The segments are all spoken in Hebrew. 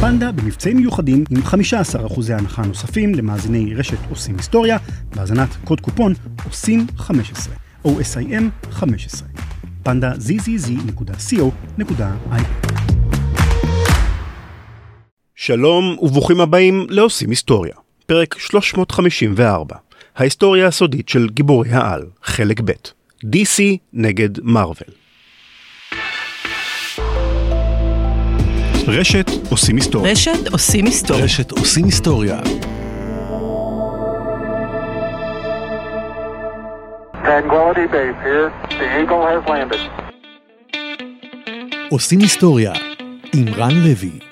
פנדה במבצעים מיוחדים עם 15% הנחה נוספים למאזיני רשת עושים היסטוריה, בהאזנת קוד קופון עושים 15, OSIM 15. פנדה zzz.co.il שלום וברוכים הבאים לעושים היסטוריה, פרק 354, ההיסטוריה הסודית של גיבורי העל, חלק ב', DC נגד מארוול. רשת עושים היסטוריה. רשת עושים היסטוריה. רשת עושים היסטוריה. Tranquility Base here. The Eagle has landed. עושים היסטוריה עם רן לוי.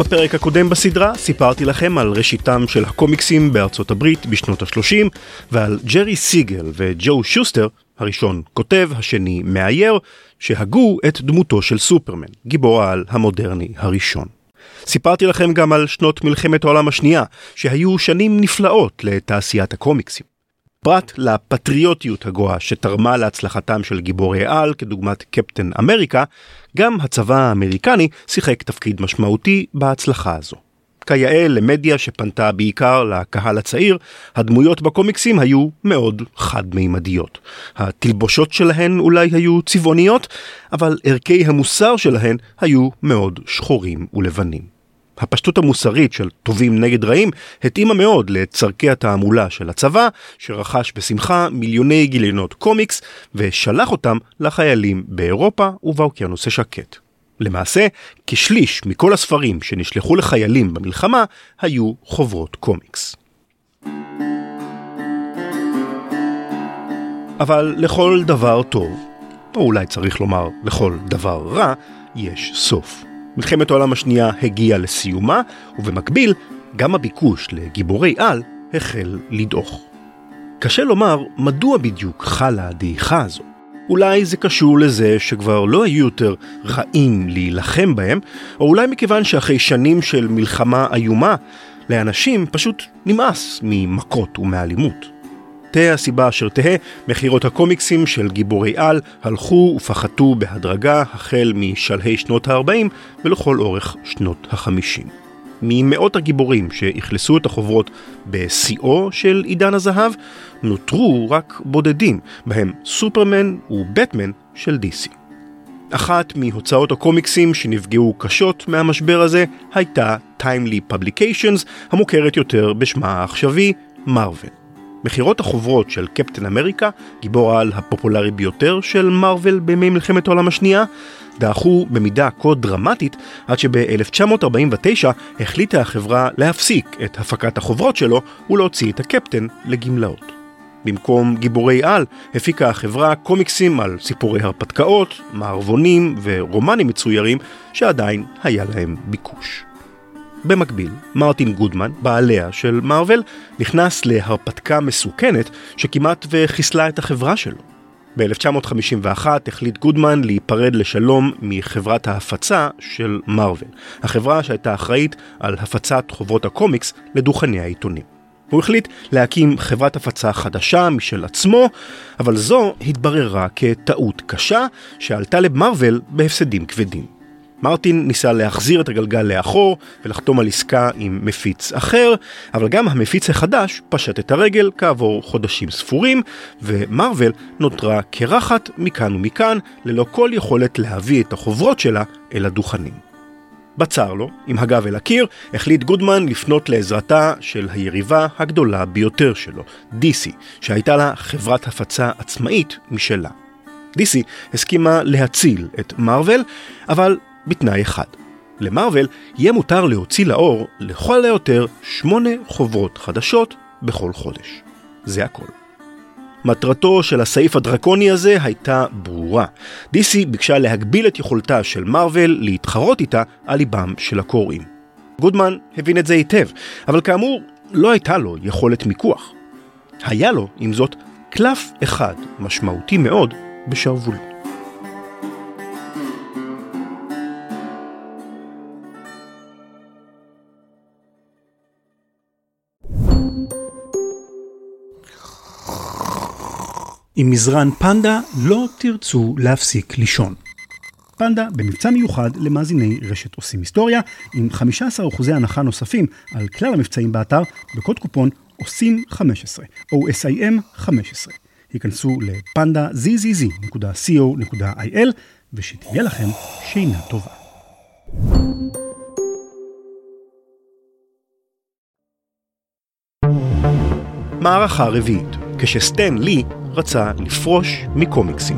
בפרק הקודם בסדרה סיפרתי לכם על ראשיתם של הקומיקסים בארצות הברית בשנות ה-30 ועל ג'רי סיגל וג'ו שוסטר, הראשון כותב, השני מאייר, שהגו את דמותו של סופרמן, גיבור העל המודרני הראשון. סיפרתי לכם גם על שנות מלחמת העולם השנייה, שהיו שנים נפלאות לתעשיית הקומיקסים. פרט לפטריוטיות הגואה שתרמה להצלחתם של גיבורי על כדוגמת קפטן אמריקה, גם הצבא האמריקני שיחק תפקיד משמעותי בהצלחה הזו. כיאה למדיה שפנתה בעיקר לקהל הצעיר, הדמויות בקומיקסים היו מאוד חד-מימדיות. התלבושות שלהן אולי היו צבעוניות, אבל ערכי המוסר שלהן היו מאוד שחורים ולבנים. הפשטות המוסרית של טובים נגד רעים התאימה מאוד לצורכי התעמולה של הצבא, שרכש בשמחה מיליוני גיליונות קומיקס ושלח אותם לחיילים באירופה ובאוקיינוס השקט. למעשה, כשליש מכל הספרים שנשלחו לחיילים במלחמה היו חוברות קומיקס. אבל לכל דבר טוב, או אולי צריך לומר לכל דבר רע, יש סוף. מלחמת העולם השנייה הגיעה לסיומה, ובמקביל, גם הביקוש לגיבורי על החל לדעוך. קשה לומר מדוע בדיוק חלה הדעיכה הזו. אולי זה קשור לזה שכבר לא היו יותר רעים להילחם בהם, או אולי מכיוון שאחרי שנים של מלחמה איומה, לאנשים פשוט נמאס ממכות ומאלימות. תהא הסיבה אשר תהא, מכירות הקומיקסים של גיבורי על הלכו ופחתו בהדרגה החל משלהי שנות ה-40 ולכל אורך שנות ה-50. ממאות הגיבורים שאכלסו את החוברות בשיאו של עידן הזהב, נותרו רק בודדים, בהם סופרמן ובטמן של DC. אחת מהוצאות הקומיקסים שנפגעו קשות מהמשבר הזה הייתה Timely Publications, המוכרת יותר בשמה העכשווי, מרוויל. מכירות החוברות של קפטן אמריקה, גיבור העל הפופולרי ביותר של מארוול בימי מלחמת העולם השנייה, דעכו במידה כה דרמטית עד שב-1949 החליטה החברה להפסיק את הפקת החוברות שלו ולהוציא את הקפטן לגמלאות. במקום גיבורי על, הפיקה החברה קומיקסים על סיפורי הרפתקאות, מערבונים ורומנים מצוירים שעדיין היה להם ביקוש. במקביל, מרטין גודמן, בעליה של מארוול, נכנס להרפתקה מסוכנת שכמעט וחיסלה את החברה שלו. ב-1951 החליט גודמן להיפרד לשלום מחברת ההפצה של מארוול, החברה שהייתה אחראית על הפצת חוברות הקומיקס לדוכני העיתונים. הוא החליט להקים חברת הפצה חדשה משל עצמו, אבל זו התבררה כטעות קשה שעלתה למרוויל בהפסדים כבדים. מרטין ניסה להחזיר את הגלגל לאחור ולחתום על עסקה עם מפיץ אחר, אבל גם המפיץ החדש פשט את הרגל כעבור חודשים ספורים, ומרוויל נותרה קרחת מכאן ומכאן, ללא כל יכולת להביא את החוברות שלה אל הדוכנים. בצר לו, עם הגב אל הקיר, החליט גודמן לפנות לעזרתה של היריבה הגדולה ביותר שלו, DC, שהייתה לה חברת הפצה עצמאית משלה. DC הסכימה להציל את מארוול, אבל בתנאי אחד. למרוויל יהיה מותר להוציא לאור לכל היותר שמונה חוברות חדשות בכל חודש. זה הכל. מטרתו של הסעיף הדרקוני הזה הייתה ברורה. DC ביקשה להגביל את יכולתה של מארוול להתחרות איתה על ליבם של הקוראים. גודמן הבין את זה היטב, אבל כאמור, לא הייתה לו יכולת מיקוח. היה לו, עם זאת, קלף אחד משמעותי מאוד בשרוולו. עם מזרן פנדה לא תרצו להפסיק לישון. פנדה במבצע מיוחד למאזיני רשת עושים היסטוריה, עם 15% הנחה נוספים על כלל המבצעים באתר, בקוד קופון עושים 15, או SIM 15. היכנסו לפנדה zzz.co.il ושתהיה לכם שינה טובה. מערכה רביעית, כשסטן לי רצה לפרוש מקומיקסים.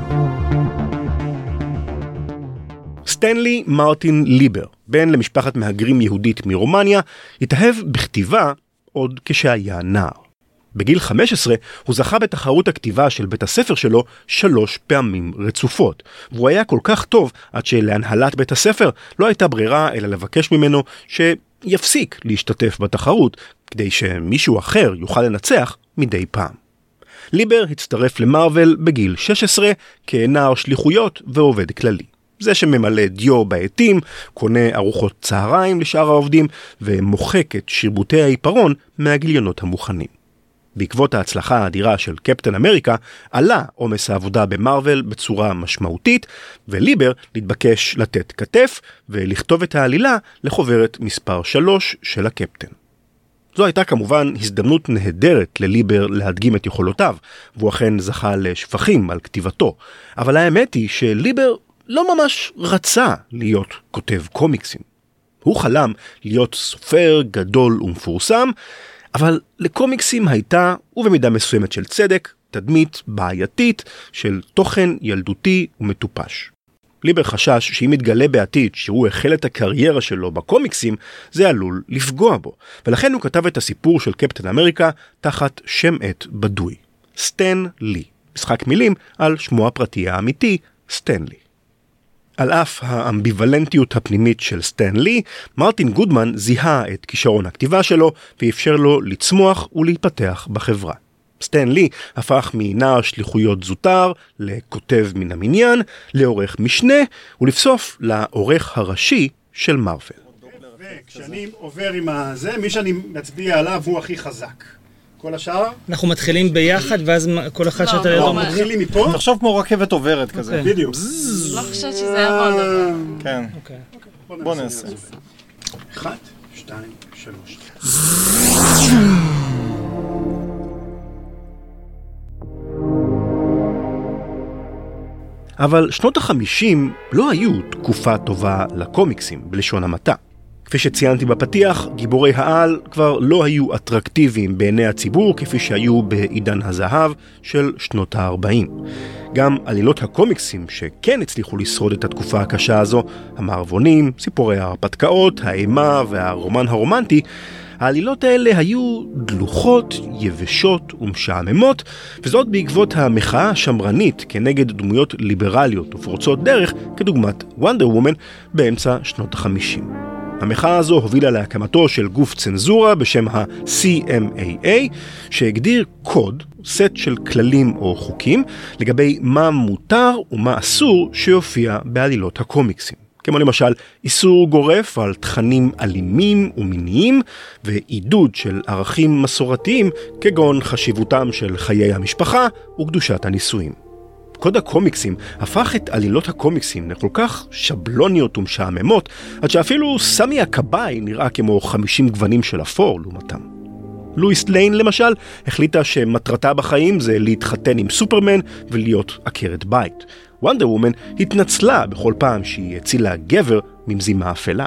סטנלי מרטין ליבר, בן למשפחת מהגרים יהודית מרומניה, התאהב בכתיבה עוד כשהיה נער. בגיל 15 הוא זכה בתחרות הכתיבה של בית הספר שלו שלוש פעמים רצופות, והוא היה כל כך טוב עד שלהנהלת בית הספר לא הייתה ברירה אלא לבקש ממנו שיפסיק להשתתף בתחרות, כדי שמישהו אחר יוכל לנצח מדי פעם. ליבר הצטרף למרוויל בגיל 16 כנער שליחויות ועובד כללי. זה שממלא דיו בעטים, קונה ארוחות צהריים לשאר העובדים ומוחק את שרבוטי העיפרון מהגיליונות המוכנים. בעקבות ההצלחה האדירה של קפטן אמריקה, עלה עומס העבודה במרוויל בצורה משמעותית, וליבר נתבקש לתת כתף ולכתוב את העלילה לחוברת מספר 3 של הקפטן. זו הייתה כמובן הזדמנות נהדרת לליבר להדגים את יכולותיו, והוא אכן זכה לשבחים על כתיבתו. אבל האמת היא שליבר לא ממש רצה להיות כותב קומיקסים. הוא חלם להיות סופר גדול ומפורסם, אבל לקומיקסים הייתה, ובמידה מסוימת של צדק, תדמית בעייתית של תוכן ילדותי ומטופש. ליבר חשש שאם יתגלה בעתיד שהוא החל את הקריירה שלו בקומיקסים, זה עלול לפגוע בו, ולכן הוא כתב את הסיפור של קפטן אמריקה תחת שם עט בדוי. סטן לי. משחק מילים על שמו הפרטי האמיתי, סטנלי. על אף האמביוולנטיות הפנימית של סטן לי, מרטין גודמן זיהה את כישרון הכתיבה שלו ואפשר לו לצמוח ולהתפתח בחברה. סטן לי הפך מנער שליחויות זוטר לכותב מן המניין, לעורך משנה ולבסוף לעורך הראשי של מארוול. וכשאני עובר עם הזה, מי שאני מצביע עליו הוא הכי חזק. כל השאר? אנחנו מתחילים ביחד, ואז כל אחד שאתה לידו... לא, מתחילים מפה. תחשוב כמו רכבת עוברת כזה. אוקיי. בדיוק. לא חושבת שזה היה מאוד טוב. כן. אוקיי. בוא נעשה. אחת, שתיים, שלוש. אבל שנות החמישים לא היו תקופה טובה לקומיקסים, בלשון המעטה. כפי שציינתי בפתיח, גיבורי העל כבר לא היו אטרקטיביים בעיני הציבור כפי שהיו בעידן הזהב של שנות ה-40. גם עלילות הקומיקסים שכן הצליחו לשרוד את התקופה הקשה הזו, המערבונים, סיפורי ההרפתקאות, האימה והרומן הרומנטי, העלילות האלה היו דלוחות, יבשות ומשעממות, וזאת בעקבות המחאה השמרנית כנגד דמויות ליברליות ופורצות דרך, כדוגמת וונדר וומן, באמצע שנות החמישים. המחאה הזו הובילה להקמתו של גוף צנזורה בשם ה-CMAA, שהגדיר קוד, סט של כללים או חוקים, לגבי מה מותר ומה אסור שיופיע בעלילות הקומיקסים. כמו למשל איסור גורף על תכנים אלימים ומיניים ועידוד של ערכים מסורתיים כגון חשיבותם של חיי המשפחה וקדושת הנישואים. קוד הקומיקסים הפך את עלילות הקומיקסים לכל כך שבלוניות ומשעממות, עד שאפילו סמי הכבאי נראה כמו 50 גוונים של אפור לעומתם. לואיס ליין למשל החליטה שמטרתה בחיים זה להתחתן עם סופרמן ולהיות עקרת בית. וונדר וומן התנצלה בכל פעם שהיא הצילה גבר ממזימה אפלה.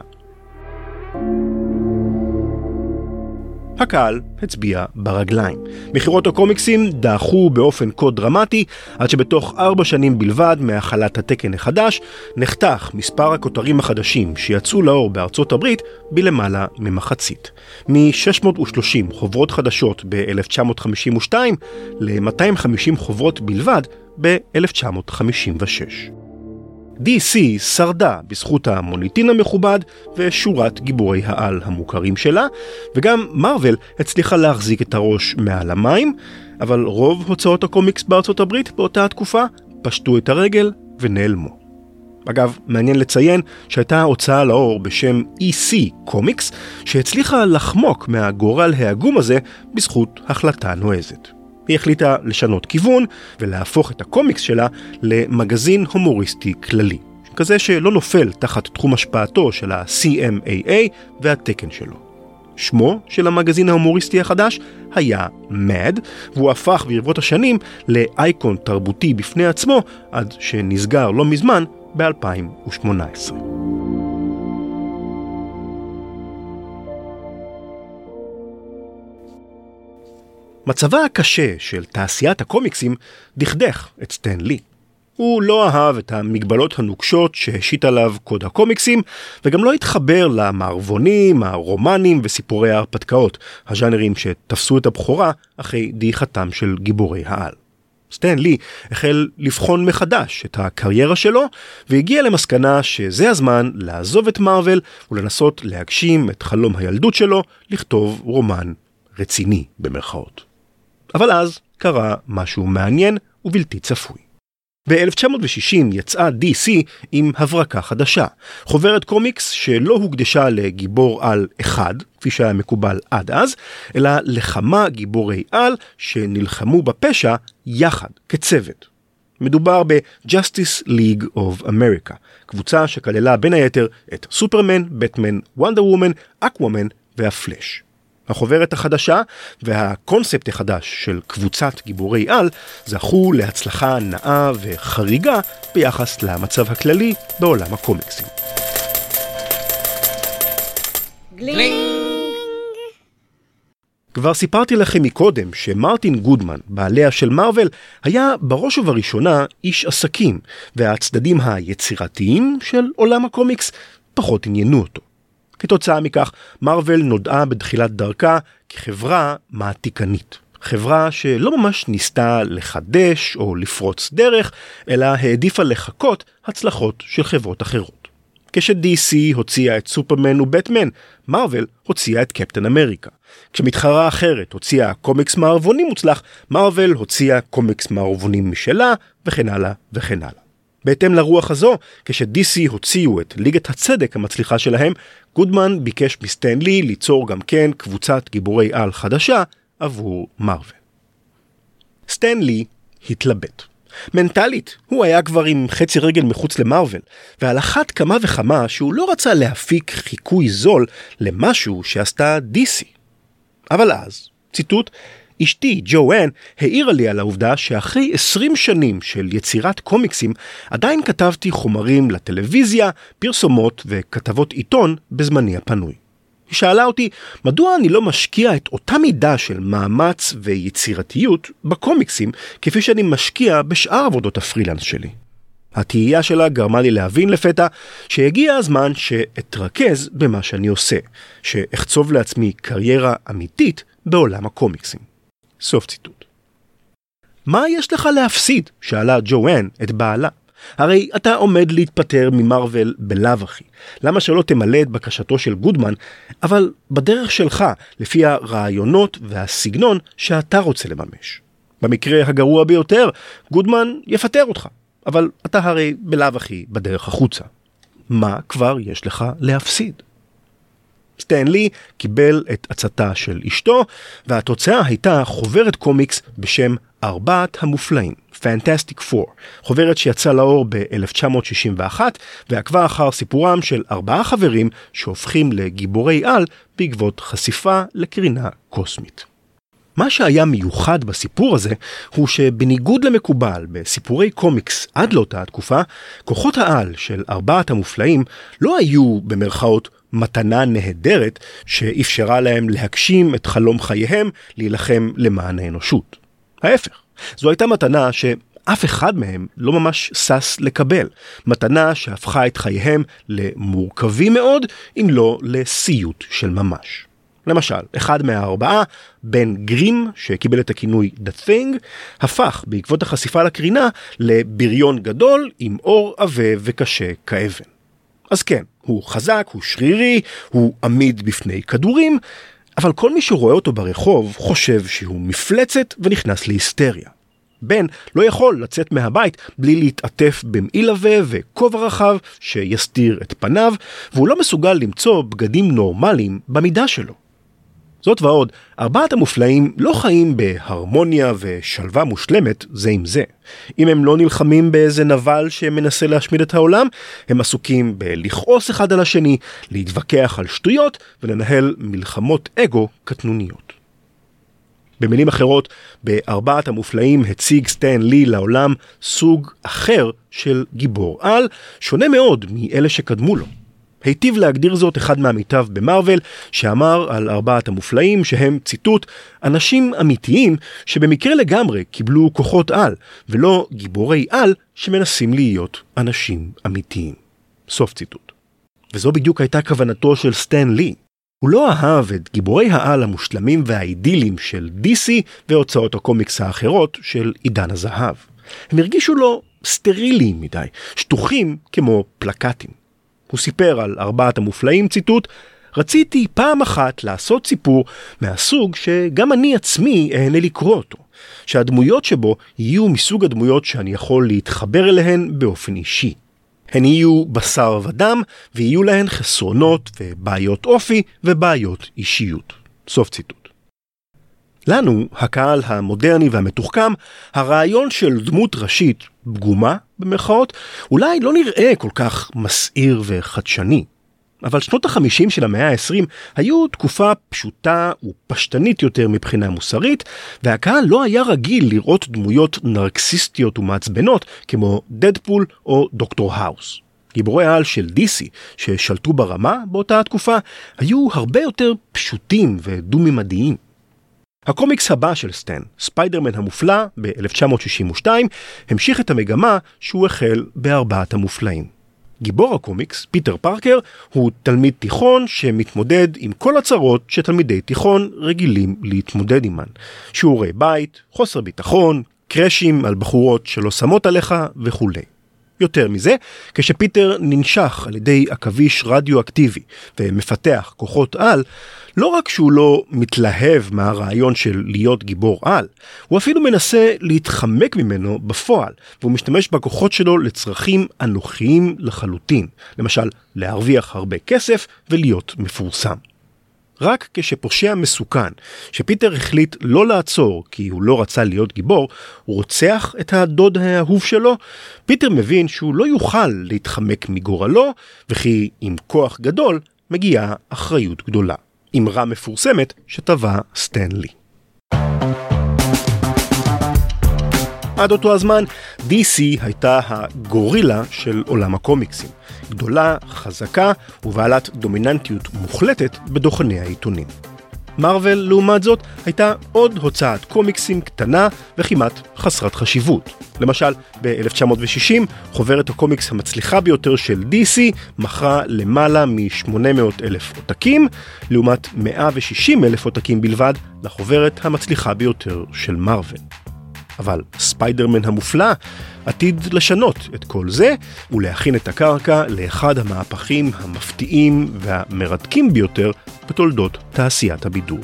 הקהל הצביע ברגליים. מכירות הקומיקסים דעכו באופן כה דרמטי, עד שבתוך ארבע שנים בלבד מהחלת התקן החדש, נחתך מספר הכותרים החדשים שיצאו לאור בארצות הברית בלמעלה ממחצית. מ-630 חוברות חדשות ב-1952 ל-250 חוברות בלבד ב-1956. DC שרדה בזכות המוניטין המכובד ושורת גיבורי העל המוכרים שלה, וגם מארוול הצליחה להחזיק את הראש מעל המים, אבל רוב הוצאות הקומיקס בארצות הברית באותה התקופה פשטו את הרגל ונעלמו. אגב, מעניין לציין שהייתה הוצאה לאור בשם EC קומיקס, שהצליחה לחמוק מהגורל העגום הזה בזכות החלטה נועזת. היא החליטה לשנות כיוון ולהפוך את הקומיקס שלה למגזין הומוריסטי כללי. כזה שלא נופל תחת תחום השפעתו של ה-CMAA והתקן שלו. שמו של המגזין ההומוריסטי החדש היה MAD, והוא הפך ברבות השנים לאייקון תרבותי בפני עצמו, עד שנסגר לא מזמן ב-2018. מצבה הקשה של תעשיית הקומיקסים דכדך את סטן לי. הוא לא אהב את המגבלות הנוקשות שהשית עליו קוד הקומיקסים, וגם לא התחבר למערבונים, הרומנים וסיפורי ההרפתקאות, הז'אנרים שתפסו את הבכורה אחרי דעיכתם של גיבורי העל. סטן לי החל לבחון מחדש את הקריירה שלו, והגיע למסקנה שזה הזמן לעזוב את מארוול ולנסות להגשים את חלום הילדות שלו, לכתוב רומן רציני במרכאות. אבל אז קרה משהו מעניין ובלתי צפוי. ב-1960 יצאה DC עם הברקה חדשה, חוברת קומיקס שלא הוקדשה לגיבור על אחד, כפי שהיה מקובל עד אז, אלא לכמה גיבורי על שנלחמו בפשע יחד, כצוות. מדובר ב-Justice League of America, קבוצה שכללה בין היתר את סופרמן, בטמן, וונדר וומן, אקוומן והפלאש. החוברת החדשה והקונספט החדש של קבוצת גיבורי על זכו להצלחה נאה וחריגה ביחס למצב הכללי בעולם הקומיקסים. כבר סיפרתי לכם מקודם שמרטין גודמן, בעליה של מארוול, היה בראש ובראשונה איש עסקים, והצדדים היצירתיים של עולם הקומיקס פחות עניינו אותו. כתוצאה מכך, מארוול נודעה בתחילת דרכה כחברה מעתיקנית. חברה שלא ממש ניסתה לחדש או לפרוץ דרך, אלא העדיפה לחכות הצלחות של חברות אחרות. כש-DC הוציאה את סופרמן ובטמן, מארוול הוציאה את קפטן אמריקה. כשמתחרה אחרת הוציאה קומיקס מערבוני מוצלח, מארוול הוציאה קומיקס מערבונים משלה, וכן הלאה וכן הלאה. בהתאם לרוח הזו, כש-DC הוציאו את ליגת הצדק המצליחה שלהם, גודמן ביקש מסטנלי ליצור גם כן קבוצת גיבורי על חדשה עבור מארוול. סטנלי התלבט. מנטלית, הוא היה כבר עם חצי רגל מחוץ למארוול, ועל אחת כמה וכמה שהוא לא רצה להפיק חיקוי זול למשהו שעשתה DC. אבל אז, ציטוט, אשתי, ג'ואן, העירה לי על העובדה שאחרי 20 שנים של יצירת קומיקסים, עדיין כתבתי חומרים לטלוויזיה, פרסומות וכתבות עיתון בזמני הפנוי. היא שאלה אותי, מדוע אני לא משקיע את אותה מידה של מאמץ ויצירתיות בקומיקסים, כפי שאני משקיע בשאר עבודות הפרילנס שלי? התהייה שלה גרמה לי להבין לפתע שהגיע הזמן שאתרכז במה שאני עושה, שאחצוב לעצמי קריירה אמיתית בעולם הקומיקסים. סוף ציטוט. מה יש לך להפסיד? שאלה ג'ואן את בעלה. הרי אתה עומד להתפטר ממרוויל בלאו הכי. למה שלא תמלא את בקשתו של גודמן, אבל בדרך שלך, לפי הרעיונות והסגנון שאתה רוצה לממש. במקרה הגרוע ביותר, גודמן יפטר אותך, אבל אתה הרי בלאו הכי בדרך החוצה. מה כבר יש לך להפסיד? סטנלי קיבל את עצתה של אשתו, והתוצאה הייתה חוברת קומיקס בשם ארבעת המופלאים, Fantastic Four, חוברת שיצאה לאור ב-1961 ועקבה אחר סיפורם של ארבעה חברים שהופכים לגיבורי על בעקבות חשיפה לקרינה קוסמית. מה שהיה מיוחד בסיפור הזה הוא שבניגוד למקובל בסיפורי קומיקס עד לאותה התקופה, כוחות העל של ארבעת המופלאים לא היו במרכאות מתנה נהדרת שאפשרה להם להגשים את חלום חייהם להילחם למען האנושות. ההפך, זו הייתה מתנה שאף אחד מהם לא ממש שש לקבל. מתנה שהפכה את חייהם למורכבים מאוד, אם לא לסיוט של ממש. למשל, אחד מהארבעה, בן גרים, שקיבל את הכינוי The Thing, הפך בעקבות החשיפה לקרינה לבריון גדול עם עור עבה וקשה כאבן. אז כן, הוא חזק, הוא שרירי, הוא עמיד בפני כדורים, אבל כל מי שרואה אותו ברחוב חושב שהוא מפלצת ונכנס להיסטריה. בן לא יכול לצאת מהבית בלי להתעטף במעיל עבה וכובע רחב שיסתיר את פניו, והוא לא מסוגל למצוא בגדים נורמליים במידה שלו. זאת ועוד, ארבעת המופלאים לא חיים בהרמוניה ושלווה מושלמת זה עם זה. אם הם לא נלחמים באיזה נבל שמנסה להשמיד את העולם, הם עסוקים בלכעוס אחד על השני, להתווכח על שטויות ולנהל מלחמות אגו קטנוניות. במילים אחרות, בארבעת המופלאים הציג סטן לי לעולם סוג אחר של גיבור על, שונה מאוד מאלה שקדמו לו. היטיב להגדיר זאת אחד מעמיתיו במרוויל, שאמר על ארבעת המופלאים שהם, ציטוט, אנשים אמיתיים שבמקרה לגמרי קיבלו כוחות על, ולא גיבורי על שמנסים להיות אנשים אמיתיים. סוף ציטוט. וזו בדיוק הייתה כוונתו של סטן לי. הוא לא אהב את גיבורי העל המושלמים והאידילים של DC והוצאות הקומיקס האחרות של עידן הזהב. הם הרגישו לו סטריליים מדי, שטוחים כמו פלקטים. הוא סיפר על ארבעת המופלאים, ציטוט, רציתי פעם אחת לעשות סיפור מהסוג שגם אני עצמי אהנה לקרוא אותו, שהדמויות שבו יהיו מסוג הדמויות שאני יכול להתחבר אליהן באופן אישי. הן יהיו בשר ודם, ויהיו להן חסרונות ובעיות אופי ובעיות אישיות. סוף ציטוט. לנו, הקהל המודרני והמתוחכם, הרעיון של דמות ראשית פגומה, במרכאות, אולי לא נראה כל כך מסעיר וחדשני. אבל שנות החמישים של המאה ה-20 היו תקופה פשוטה ופשטנית יותר מבחינה מוסרית, והקהל לא היה רגיל לראות דמויות נרקסיסטיות ומעצבנות כמו דדפול או דוקטור האוס. גיבורי העל של DC ששלטו ברמה באותה התקופה היו הרבה יותר פשוטים ודו-ממדיים. הקומיקס הבא של סטן, ספיידרמן המופלא ב-1962, המשיך את המגמה שהוא החל בארבעת המופלאים. גיבור הקומיקס, פיטר פארקר, הוא תלמיד תיכון שמתמודד עם כל הצרות שתלמידי תיכון רגילים להתמודד עימן. שיעורי בית, חוסר ביטחון, קראשים על בחורות שלא שמות עליך וכולי. יותר מזה, כשפיטר ננשך על ידי עכביש רדיואקטיבי ומפתח כוחות על, לא רק שהוא לא מתלהב מהרעיון של להיות גיבור על, הוא אפילו מנסה להתחמק ממנו בפועל, והוא משתמש בכוחות שלו לצרכים אנוכיים לחלוטין, למשל להרוויח הרבה כסף ולהיות מפורסם. רק כשפושע מסוכן, שפיטר החליט לא לעצור כי הוא לא רצה להיות גיבור, הוא רוצח את הדוד האהוב שלו, פיטר מבין שהוא לא יוכל להתחמק מגורלו, וכי עם כוח גדול מגיעה אחריות גדולה. אמרה מפורסמת שטבע סטנלי. עד אותו הזמן, DC הייתה הגורילה של עולם הקומיקסים. גדולה, חזקה ובעלת דומיננטיות מוחלטת בדוכני העיתונים. מארוול, לעומת זאת, הייתה עוד הוצאת קומיקסים קטנה וכמעט חסרת חשיבות. למשל, ב-1960, חוברת הקומיקס המצליחה ביותר של DC מכרה למעלה מ-800 אלף עותקים, לעומת 160 אלף עותקים בלבד לחוברת המצליחה ביותר של מארוול. אבל ספיידרמן המופלא עתיד לשנות את כל זה ולהכין את הקרקע לאחד המהפכים המפתיעים והמרתקים ביותר בתולדות תעשיית הבידור.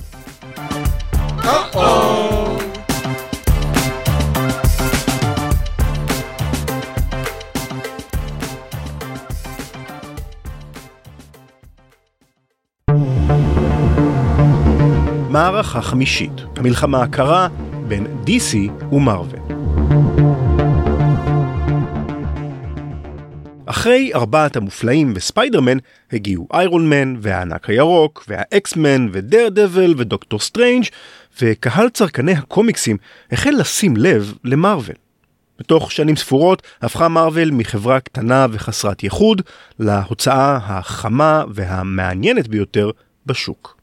מערכה חמישית, המלחמה הקרה בין DC ומרוויל. אחרי ארבעת המופלאים וספיידרמן הגיעו Iron Man והענק הירוק וה X-Men ו Daredevil ודוקטור סטרנג' וקהל צרכני הקומיקסים החל לשים לב למארוול. בתוך שנים ספורות הפכה מארוול מחברה קטנה וחסרת ייחוד להוצאה החמה והמעניינת ביותר בשוק.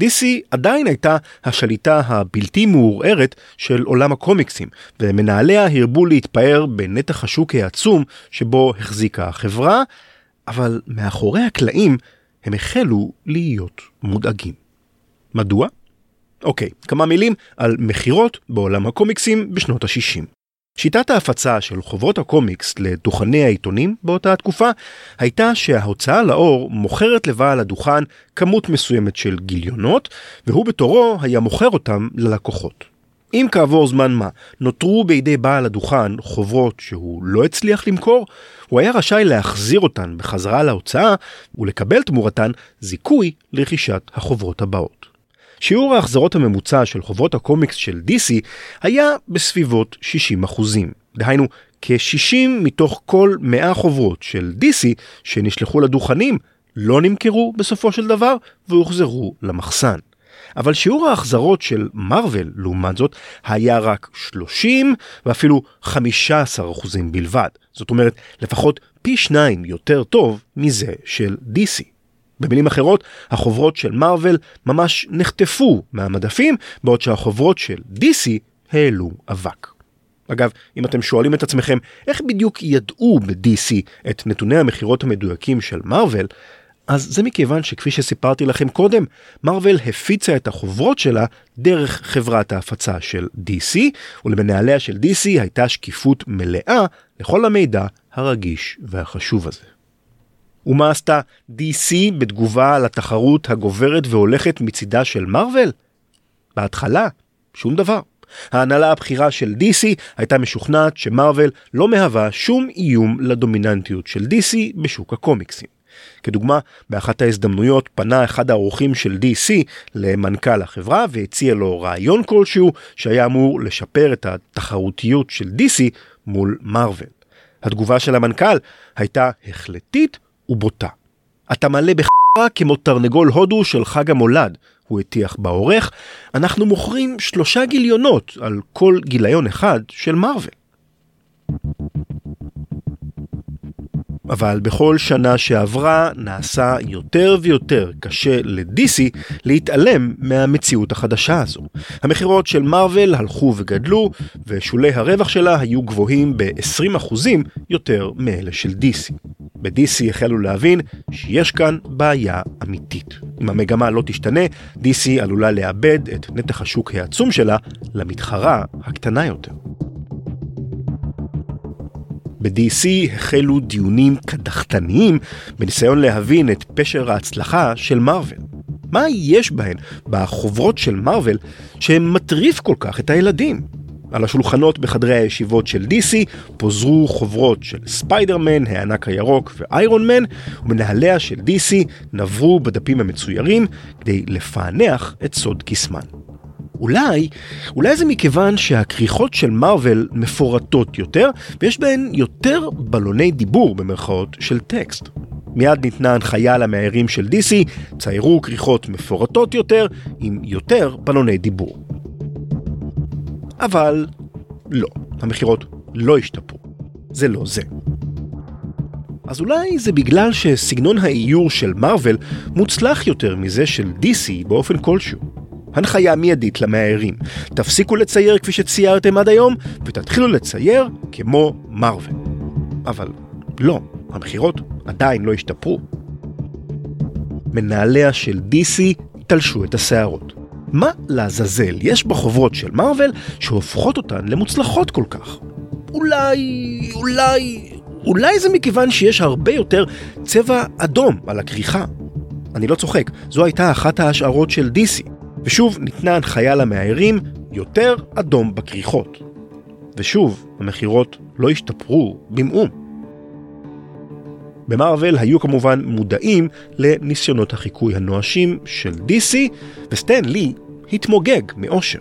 DC עדיין הייתה השליטה הבלתי מעורערת של עולם הקומיקסים, ומנהליה הרבו להתפאר בנתח השוק העצום שבו החזיקה החברה, אבל מאחורי הקלעים הם החלו להיות מודאגים. מדוע? אוקיי, כמה מילים על מכירות בעולם הקומיקסים בשנות ה-60. שיטת ההפצה של חוברות הקומיקס לדוכני העיתונים באותה התקופה הייתה שההוצאה לאור מוכרת לבעל הדוכן כמות מסוימת של גיליונות, והוא בתורו היה מוכר אותם ללקוחות. אם כעבור זמן מה נותרו בידי בעל הדוכן חוברות שהוא לא הצליח למכור, הוא היה רשאי להחזיר אותן בחזרה להוצאה ולקבל תמורתן זיכוי לרכישת החוברות הבאות. שיעור ההחזרות הממוצע של חוברות הקומיקס של DC היה בסביבות 60 אחוזים. דהיינו, כ-60 מתוך כל 100 חוברות של DC שנשלחו לדוכנים לא נמכרו בסופו של דבר והוחזרו למחסן. אבל שיעור ההחזרות של מארוול, לעומת זאת, היה רק 30 ואפילו 15 אחוזים בלבד. זאת אומרת, לפחות פי שניים יותר טוב מזה של DC. במילים אחרות, החוברות של מארוול ממש נחטפו מהמדפים, בעוד שהחוברות של DC העלו אבק. אגב, אם אתם שואלים את עצמכם איך בדיוק ידעו ב-DC את נתוני המכירות המדויקים של מארוול, אז זה מכיוון שכפי שסיפרתי לכם קודם, מארוול הפיצה את החוברות שלה דרך חברת ההפצה של DC, ולמנהליה של DC הייתה שקיפות מלאה לכל המידע הרגיש והחשוב הזה. ומה עשתה DC בתגובה לתחרות הגוברת והולכת מצידה של מארוול? בהתחלה, שום דבר. ההנהלה הבכירה של DC הייתה משוכנעת שמארוול לא מהווה שום איום לדומיננטיות של DC בשוק הקומיקסים. כדוגמה, באחת ההזדמנויות פנה אחד האורחים של DC למנכ"ל החברה והציע לו רעיון כלשהו שהיה אמור לשפר את התחרותיות של DC מול מארוול. התגובה של המנכ"ל הייתה החלטית ובוטה. אתה מלא בחרא כמו תרנגול הודו של חג המולד, הוא הטיח בעורך, אנחנו מוכרים שלושה גיליונות על כל גיליון אחד של מארוול. אבל בכל שנה שעברה נעשה יותר ויותר קשה לדיסי להתעלם מהמציאות החדשה הזו. המכירות של מארוול הלכו וגדלו, ושולי הרווח שלה היו גבוהים ב-20% יותר מאלה של דיסי. בדיסי החלו להבין שיש כאן בעיה אמיתית. אם המגמה לא תשתנה, דיסי עלולה לאבד את נתח השוק העצום שלה למתחרה הקטנה יותר. ב-DC החלו דיונים קדחתניים בניסיון להבין את פשר ההצלחה של מארוול. מה יש בהן, בחוברות של מארוול, שמטריף כל כך את הילדים? על השולחנות בחדרי הישיבות של DC פוזרו חוברות של ספיידרמן, הענק הירוק ואיירון מן, ומנהליה של DC נברו בדפים המצוירים כדי לפענח את סוד קסמן. אולי, אולי זה מכיוון שהכריכות של מארוול מפורטות יותר, ויש בהן יותר בלוני דיבור במרכאות של טקסט. מיד ניתנה הנחיה למאיירים של DC, ציירו כריכות מפורטות יותר, עם יותר בלוני דיבור. אבל לא, המכירות לא השתפרו. זה לא זה. אז אולי זה בגלל שסגנון האיור של מארוול מוצלח יותר מזה של DC באופן כלשהו. הנחיה מיידית למאיירים, תפסיקו לצייר כפי שציירתם עד היום, ותתחילו לצייר כמו מארוול. אבל לא, המכירות עדיין לא השתפרו. מנהליה של DC תלשו את השערות. מה לעזאזל יש בחוברות של מארוול שהופכות אותן למוצלחות כל כך? אולי, אולי, אולי זה מכיוון שיש הרבה יותר צבע אדום על הכריכה. אני לא צוחק, זו הייתה אחת ההשערות של DC. ושוב ניתנה הנחיה למאיירים יותר אדום בכריכות. ושוב, המכירות לא השתפרו במאום. במארוול היו כמובן מודעים לניסיונות החיקוי הנואשים של DC, וסטן לי התמוגג מאושר.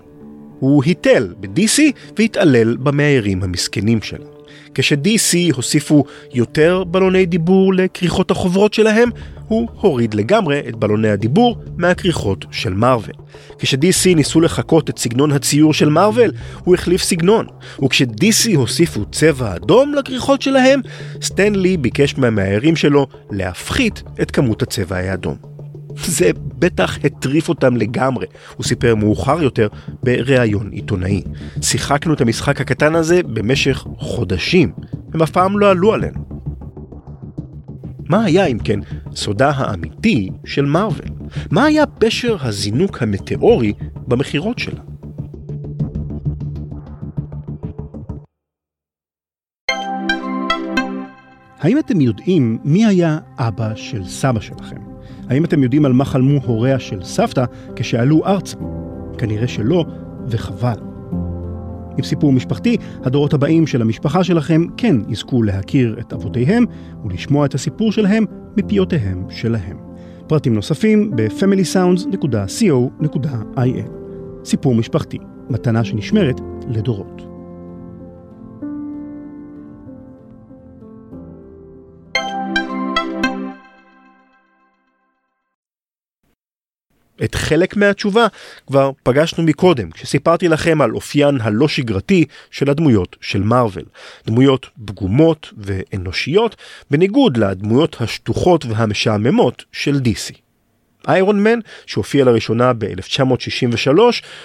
הוא היטל ב-DC והתעלל במאיירים המסכנים שלה. כש-DC הוסיפו יותר בלוני דיבור לכריכות החוברות שלהם, הוא הוריד לגמרי את בלוני הדיבור מהכריכות של מארוול. כש-DC ניסו לחקות את סגנון הציור של מארוול, הוא החליף סגנון. וכש-DC הוסיפו צבע אדום לכריכות שלהם, סטנלי ביקש מהמאיירים שלו להפחית את כמות הצבע האדום. זה בטח הטריף אותם לגמרי, הוא סיפר מאוחר יותר בריאיון עיתונאי. שיחקנו את המשחק הקטן הזה במשך חודשים, הם אף פעם לא עלו עלינו. מה היה אם כן סודה האמיתי של מארוול? מה היה פשר הזינוק המטאורי במכירות שלה? האם אתם יודעים מי היה אבא של סבא שלכם? האם אתם יודעים על מה חלמו הוריה של סבתא כשעלו ארצה? כנראה שלא, וחבל. עם סיפור משפחתי, הדורות הבאים של המשפחה שלכם כן יזכו להכיר את אבותיהם ולשמוע את הסיפור שלהם מפיותיהם שלהם. פרטים נוספים ב-familysounds.co.il. סיפור משפחתי, מתנה שנשמרת לדורות. את חלק מהתשובה כבר פגשנו מקודם, כשסיפרתי לכם על אופיין הלא שגרתי של הדמויות של מארוול. דמויות פגומות ואנושיות, בניגוד לדמויות השטוחות והמשעממות של דיסי. איירון מן, שהופיע לראשונה ב-1963,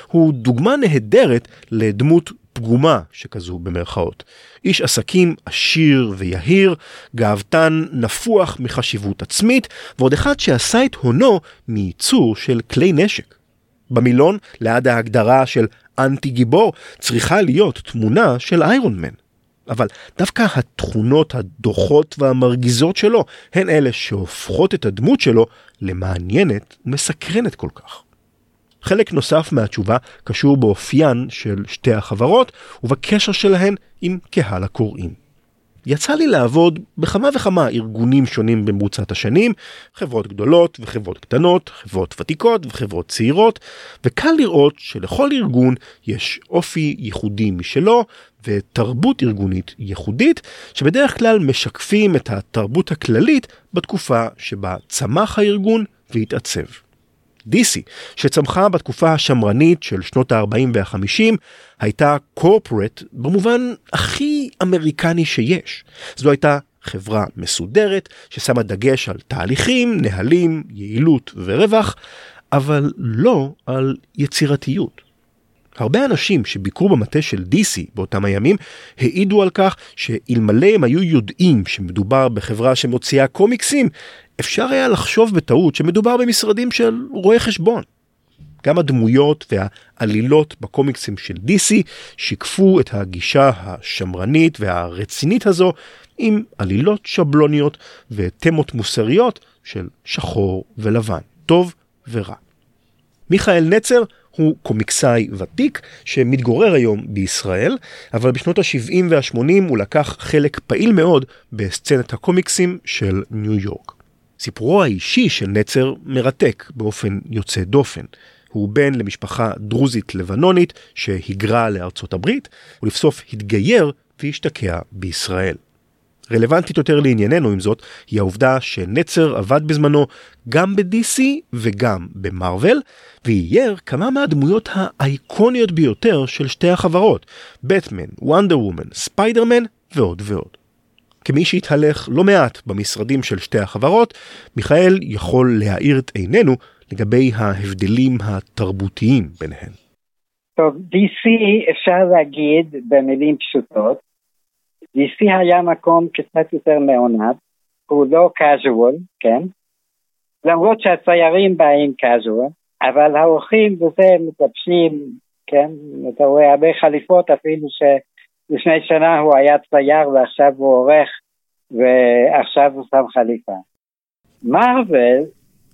הוא דוגמה נהדרת לדמות פגומה שכזו במרכאות. איש עסקים עשיר ויהיר, גאוותן נפוח מחשיבות עצמית, ועוד אחד שעשה את הונו מייצור של כלי נשק. במילון, ליד ההגדרה של אנטי גיבור, צריכה להיות תמונה של איירון מן. אבל דווקא התכונות הדוחות והמרגיזות שלו הן אלה שהופכות את הדמות שלו למעניינת ומסקרנת כל כך. חלק נוסף מהתשובה קשור באופיין של שתי החברות ובקשר שלהן עם קהל הקוראים. יצא לי לעבוד בכמה וכמה ארגונים שונים במרוצת השנים, חברות גדולות וחברות קטנות, חברות ותיקות וחברות צעירות, וקל לראות שלכל ארגון יש אופי ייחודי משלו ותרבות ארגונית ייחודית, שבדרך כלל משקפים את התרבות הכללית בתקופה שבה צמח הארגון והתעצב. DC, שצמחה בתקופה השמרנית של שנות ה-40 וה-50, הייתה קורפורט במובן הכי אמריקני שיש. זו הייתה חברה מסודרת ששמה דגש על תהליכים, נהלים, יעילות ורווח, אבל לא על יצירתיות. הרבה אנשים שביקרו במטה של DC באותם הימים העידו על כך שאלמלא הם היו יודעים שמדובר בחברה שמוציאה קומיקסים, אפשר היה לחשוב בטעות שמדובר במשרדים של רואי חשבון. גם הדמויות והעלילות בקומיקסים של DC שיקפו את הגישה השמרנית והרצינית הזו עם עלילות שבלוניות ותמות מוסריות של שחור ולבן, טוב ורע. מיכאל נצר הוא קומיקסאי ותיק שמתגורר היום בישראל, אבל בשנות ה-70 וה-80 הוא לקח חלק פעיל מאוד בסצנת הקומיקסים של ניו יורק. סיפורו האישי של נצר מרתק באופן יוצא דופן. הוא בן למשפחה דרוזית לבנונית שהיגרה לארצות הברית, ולבסוף התגייר והשתקע בישראל. רלוונטית יותר לענייננו עם זאת, היא העובדה שנצר עבד בזמנו גם ב-DC וגם במרוויל, ואייר כמה מהדמויות האייקוניות ביותר של שתי החברות, בטמן, וונדר וומן, ספיידרמן ועוד ועוד. כמי שהתהלך לא מעט במשרדים של שתי החברות, מיכאל יכול להאיר את עינינו לגבי ההבדלים התרבותיים ביניהן. טוב, DC אפשר להגיד במילים פשוטות, DC היה מקום קצת יותר מעונב, הוא לא casual, כן? למרות שהציירים באים casual, אבל האורחים וזה מתלבשים, כן? אתה רואה הרבה חליפות אפילו שלפני שנה הוא היה צייר ועכשיו הוא עורך ועכשיו הוא שם חליפה. מרוויל,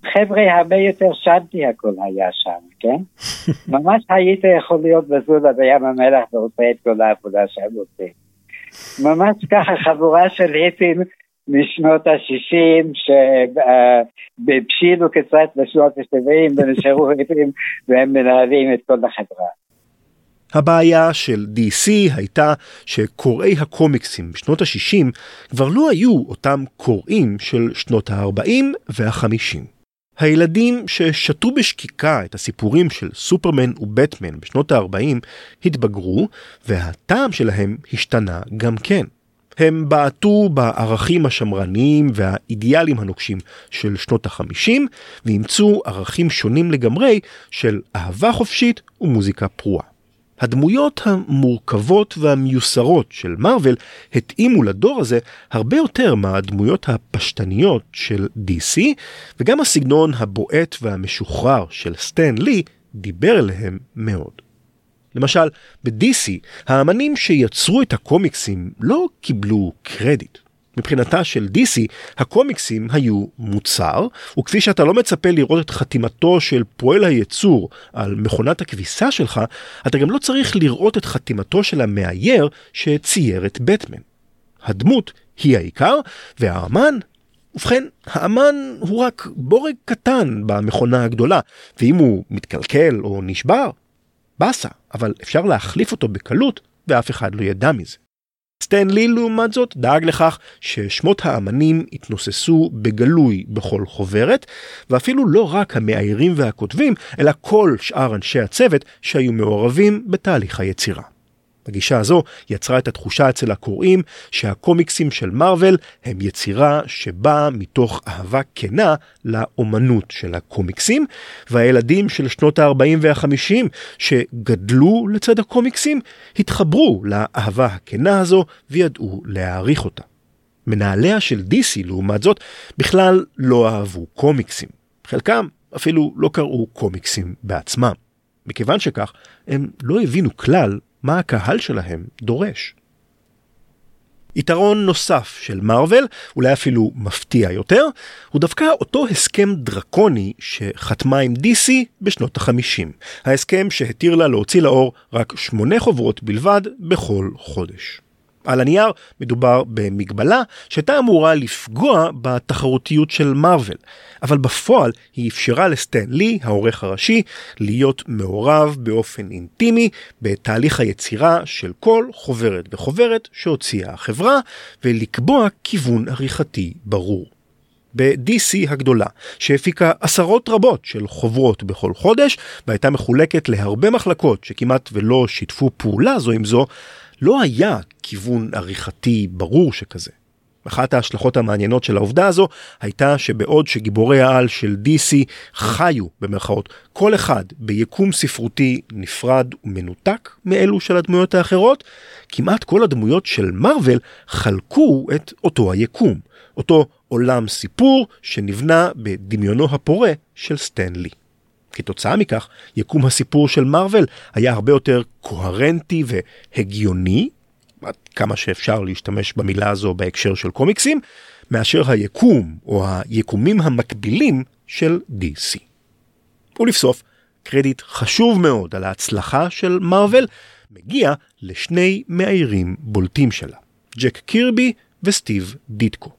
חבר'ה הרבה יותר שנתי הכל היה שם, כן? ממש היית יכול להיות בזולה בים המלח ועושה את כל העבודה שהם עושים. ממש ככה חבורה של היפים משנות ה-60 שבשילו קצת בשנות ה-70 ונשארו היפים והם מנהלים את כל החברה. הבעיה של DC הייתה שקוראי הקומיקסים בשנות ה-60 כבר לא היו אותם קוראים של שנות ה-40 וה-50. הילדים ששתו בשקיקה את הסיפורים של סופרמן ובטמן בשנות ה-40 התבגרו, והטעם שלהם השתנה גם כן. הם בעטו בערכים השמרניים והאידיאלים הנוקשים של שנות ה-50, ואימצו ערכים שונים לגמרי של אהבה חופשית ומוזיקה פרועה. הדמויות המורכבות והמיוסרות של מארוול התאימו לדור הזה הרבה יותר מהדמויות הפשטניות של DC, וגם הסגנון הבועט והמשוחרר של סטן לי דיבר אליהם מאוד. למשל, ב-DC, האמנים שיצרו את הקומיקסים לא קיבלו קרדיט. מבחינתה של DC, הקומיקסים היו מוצר, וכפי שאתה לא מצפה לראות את חתימתו של פועל הייצור על מכונת הכביסה שלך, אתה גם לא צריך לראות את חתימתו של המאייר שצייר את בטמן. הדמות היא העיקר, והאמן ובכן, האמן הוא רק בורג קטן במכונה הגדולה, ואם הוא מתקלקל או נשבר, באסה, אבל אפשר להחליף אותו בקלות, ואף אחד לא ידע מזה. סטן לי לעומת זאת דאג לכך ששמות האמנים יתנוססו בגלוי בכל חוברת, ואפילו לא רק המאיירים והכותבים, אלא כל שאר אנשי הצוות שהיו מעורבים בתהליך היצירה. הגישה הזו יצרה את התחושה אצל הקוראים שהקומיקסים של מארוול הם יצירה שבאה מתוך אהבה כנה לאומנות של הקומיקסים, והילדים של שנות ה-40 וה-50 שגדלו לצד הקומיקסים התחברו לאהבה הכנה הזו וידעו להעריך אותה. מנהליה של DC לעומת זאת בכלל לא אהבו קומיקסים. חלקם אפילו לא קראו קומיקסים בעצמם. מכיוון שכך, הם לא הבינו כלל מה הקהל שלהם דורש. יתרון נוסף של מארוול, אולי אפילו מפתיע יותר, הוא דווקא אותו הסכם דרקוני שחתמה עם DC בשנות ה-50. ההסכם שהתיר לה להוציא לאור רק שמונה חוברות בלבד בכל חודש. על הנייר מדובר במגבלה שהייתה אמורה לפגוע בתחרותיות של מארוול, אבל בפועל היא אפשרה לסטן לי, העורך הראשי, להיות מעורב באופן אינטימי בתהליך היצירה של כל חוברת וחוברת שהוציאה החברה, ולקבוע כיוון עריכתי ברור. ב-DC הגדולה, שהפיקה עשרות רבות של חוברות בכל חודש, והייתה מחולקת להרבה מחלקות שכמעט ולא שיתפו פעולה זו עם זו, לא היה כיוון עריכתי ברור שכזה. אחת ההשלכות המעניינות של העובדה הזו הייתה שבעוד שגיבורי העל של DC חיו במרכאות כל אחד ביקום ספרותי נפרד ומנותק מאלו של הדמויות האחרות, כמעט כל הדמויות של מארוול חלקו את אותו היקום, אותו עולם סיפור שנבנה בדמיונו הפורה של סטן לי. כתוצאה מכך, יקום הסיפור של מארוול היה הרבה יותר קוהרנטי והגיוני, עד כמה שאפשר להשתמש במילה הזו בהקשר של קומיקסים, מאשר היקום או היקומים המקבילים של DC. ולבסוף, קרדיט חשוב מאוד על ההצלחה של מארוול מגיע לשני מאיירים בולטים שלה, ג'ק קירבי וסטיב דיטקו.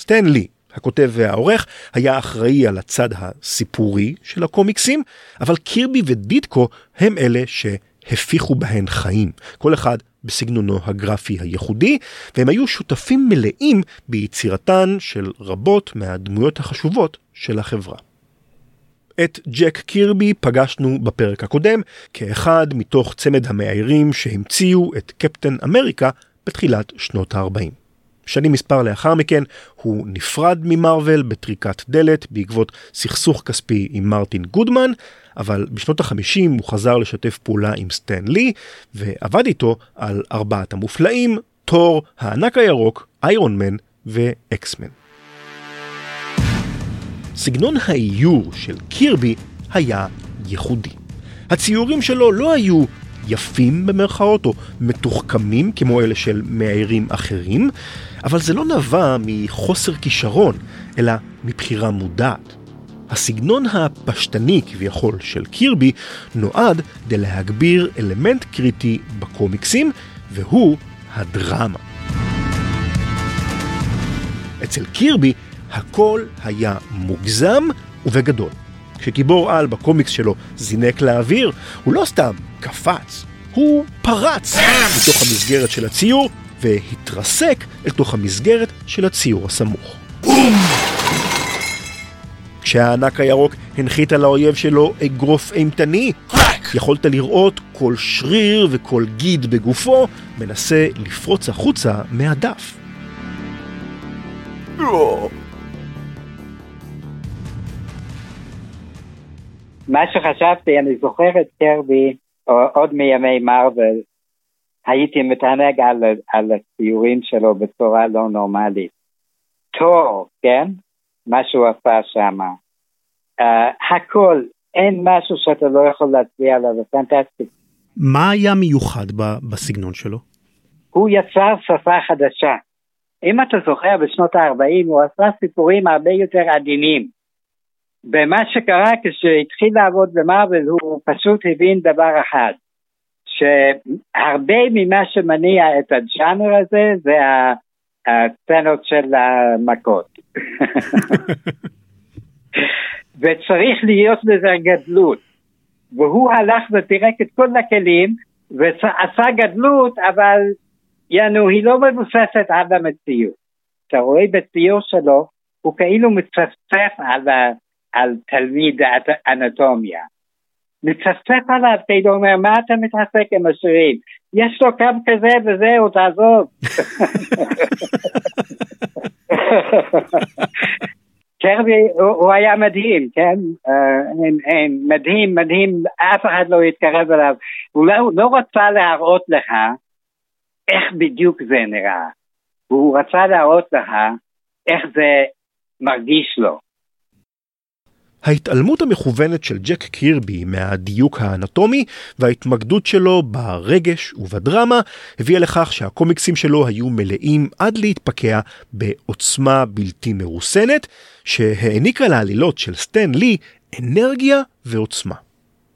סטן לי הכותב והעורך, היה אחראי על הצד הסיפורי של הקומיקסים, אבל קירבי ודיטקו הם אלה שהפיחו בהן חיים, כל אחד בסגנונו הגרפי הייחודי, והם היו שותפים מלאים ביצירתן של רבות מהדמויות החשובות של החברה. את ג'ק קירבי פגשנו בפרק הקודם כאחד מתוך צמד המאיירים שהמציאו את קפטן אמריקה בתחילת שנות ה-40. שנים מספר לאחר מכן הוא נפרד ממרוויל בטריקת דלת בעקבות סכסוך כספי עם מרטין גודמן, אבל בשנות החמישים הוא חזר לשתף פעולה עם סטן לי ועבד איתו על ארבעת המופלאים, תור, הענק הירוק, איירון מן ואקסמן. סגנון האיור של קירבי היה ייחודי. הציורים שלו לא היו יפים במרכאות או מתוחכמים כמו אלה של מאיירים אחרים, אבל זה לא נבע מחוסר כישרון, אלא מבחירה מודעת. הסגנון הפשטני כביכול של קירבי נועד כדי להגביר אלמנט קריטי בקומיקסים, והוא הדרמה. אצל קירבי הכל היה מוגזם ובגדול. כשגיבור על בקומיקס שלו זינק לאוויר, הוא לא סתם קפץ, הוא פרץ מתוך המסגרת של הציור והתרסק אל תוך המסגרת של הציור הסמוך. כשהענק הירוק הנחית על האויב שלו אגרוף אימתני, יכולת לראות כל שריר וכל גיד בגופו מנסה לפרוץ החוצה מהדף. מה שחשבתי, אני זוכר את קרבי עוד מימי מארוול, הייתי מתענג על, על הציורים שלו בצורה לא נורמלית. תור, כן? מה שהוא עשה שם. Uh, הכל, אין משהו שאתה לא יכול להצביע עליו, זה פנטסטי. מה היה מיוחד בסגנון שלו? הוא יצר שפה חדשה. אם אתה זוכר, בשנות ה-40 הוא עשה סיפורים הרבה יותר עדינים. ומה שקרה כשהתחיל לעבוד במרוויל הוא פשוט הבין דבר אחד, שהרבה ממה שמניע את הג'אנר הזה זה הסצנות של המכות. וצריך להיות לזה גדלות. והוא הלך ופירק את כל הכלים ועשה גדלות, אבל יענו, היא לא מבוססת על המציאות. אתה רואה בציור שלו, הוא כאילו מצפצף על, על תלמיד האנטומיה. מצפצף עליו, כאילו אומר, מה אתה מתעסק עם השירים? יש לו קו כזה וזהו, תעזוב. קרבי הוא, היה מדהים, כן? Uh, אין, אין, מדהים, מדהים, אף אחד לא התקרב אליו. הוא לא, לא רצה להראות לך איך בדיוק זה נראה. הוא רצה להראות לך איך זה מרגיש לו. ההתעלמות המכוונת של ג'ק קירבי מהדיוק האנטומי וההתמקדות שלו ברגש ובדרמה הביאה לכך שהקומיקסים שלו היו מלאים עד להתפקע בעוצמה בלתי מרוסנת, שהעניקה לעלילות של סטן לי אנרגיה ועוצמה.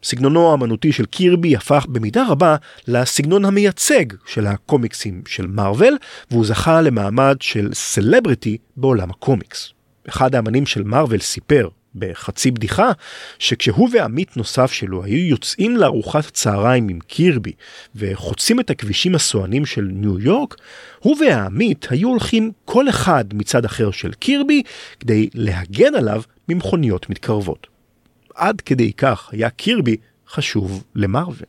סגנונו האמנותי של קירבי הפך במידה רבה לסגנון המייצג של הקומיקסים של מארוול, והוא זכה למעמד של סלבריטי בעולם הקומיקס. אחד האמנים של מארוול סיפר בחצי בדיחה, שכשהוא ועמית נוסף שלו היו יוצאים לארוחת צהריים עם קירבי וחוצים את הכבישים הסואנים של ניו יורק, הוא והעמית היו הולכים כל אחד מצד אחר של קירבי כדי להגן עליו ממכוניות מתקרבות. עד כדי כך היה קירבי חשוב למארוול.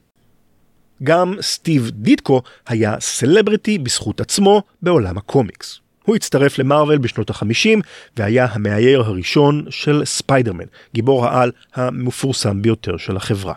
גם סטיב דיטקו היה סלבריטי בזכות עצמו בעולם הקומיקס. הוא הצטרף למארוול בשנות ה-50 והיה המאייר הראשון של ספיידרמן, גיבור העל המפורסם ביותר של החברה.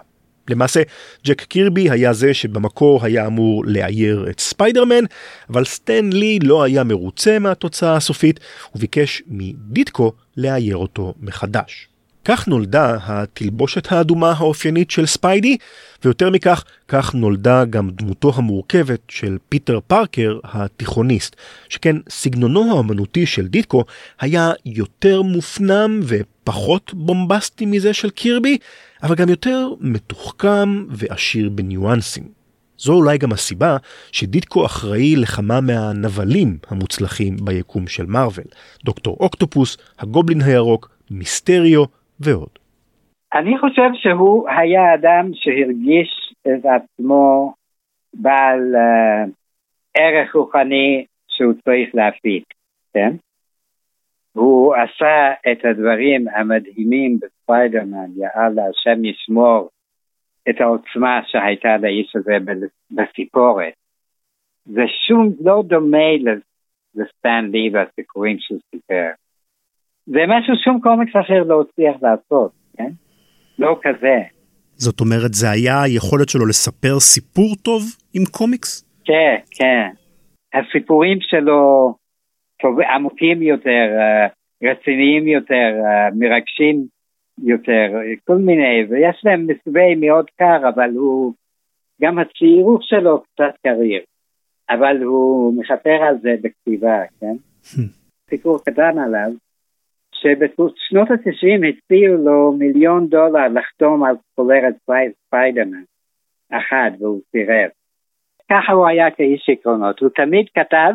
למעשה, ג'ק קירבי היה זה שבמקור היה אמור לאייר את ספיידרמן, אבל סטן לי לא היה מרוצה מהתוצאה הסופית, וביקש מדיטקו לאייר אותו מחדש. כך נולדה התלבושת האדומה האופיינית של ספיידי, ויותר מכך, כך נולדה גם דמותו המורכבת של פיטר פארקר התיכוניסט, שכן סגנונו האמנותי של דיטקו היה יותר מופנם ופחות בומבסטי מזה של קירבי, אבל גם יותר מתוחכם ועשיר בניואנסים. זו אולי גם הסיבה שדיטקו אחראי לכמה מהנבלים המוצלחים ביקום של מארוול. דוקטור אוקטופוס, הגובלין הירוק, מיסטריו, ועוד. אני חושב שהוא היה אדם שהרגיש את עצמו בעל uh, ערך רוחני שהוא צריך להפיק, כן? הוא עשה את הדברים המדהימים בספיידרמן, יאללה, השם ישמור את העוצמה שהייתה לאיש הזה בסיפורת. זה שום לא דומה לסטן לי והסיפורים שהוא סיפר. זה משהו שום קומיקס אחר לא הצליח לעשות, כן? לא כזה. זאת אומרת, זה היה היכולת שלו לספר סיפור טוב עם קומיקס? כן, כן. הסיפורים שלו טוב, עמוקים יותר, אה, רציניים יותר, אה, מרגשים יותר, כל מיני, ויש להם מסווה מאוד קר, אבל הוא, גם הצעירות שלו קצת קריר, אבל הוא מכפר על זה בכתיבה, כן? סיפור קטן עליו. שבשנות ה-90 הציעו לו מיליון דולר לחתום על ספולרת ספיידרמן אחד והוא סירב. ככה הוא היה כאיש עקרונות, הוא תמיד כתב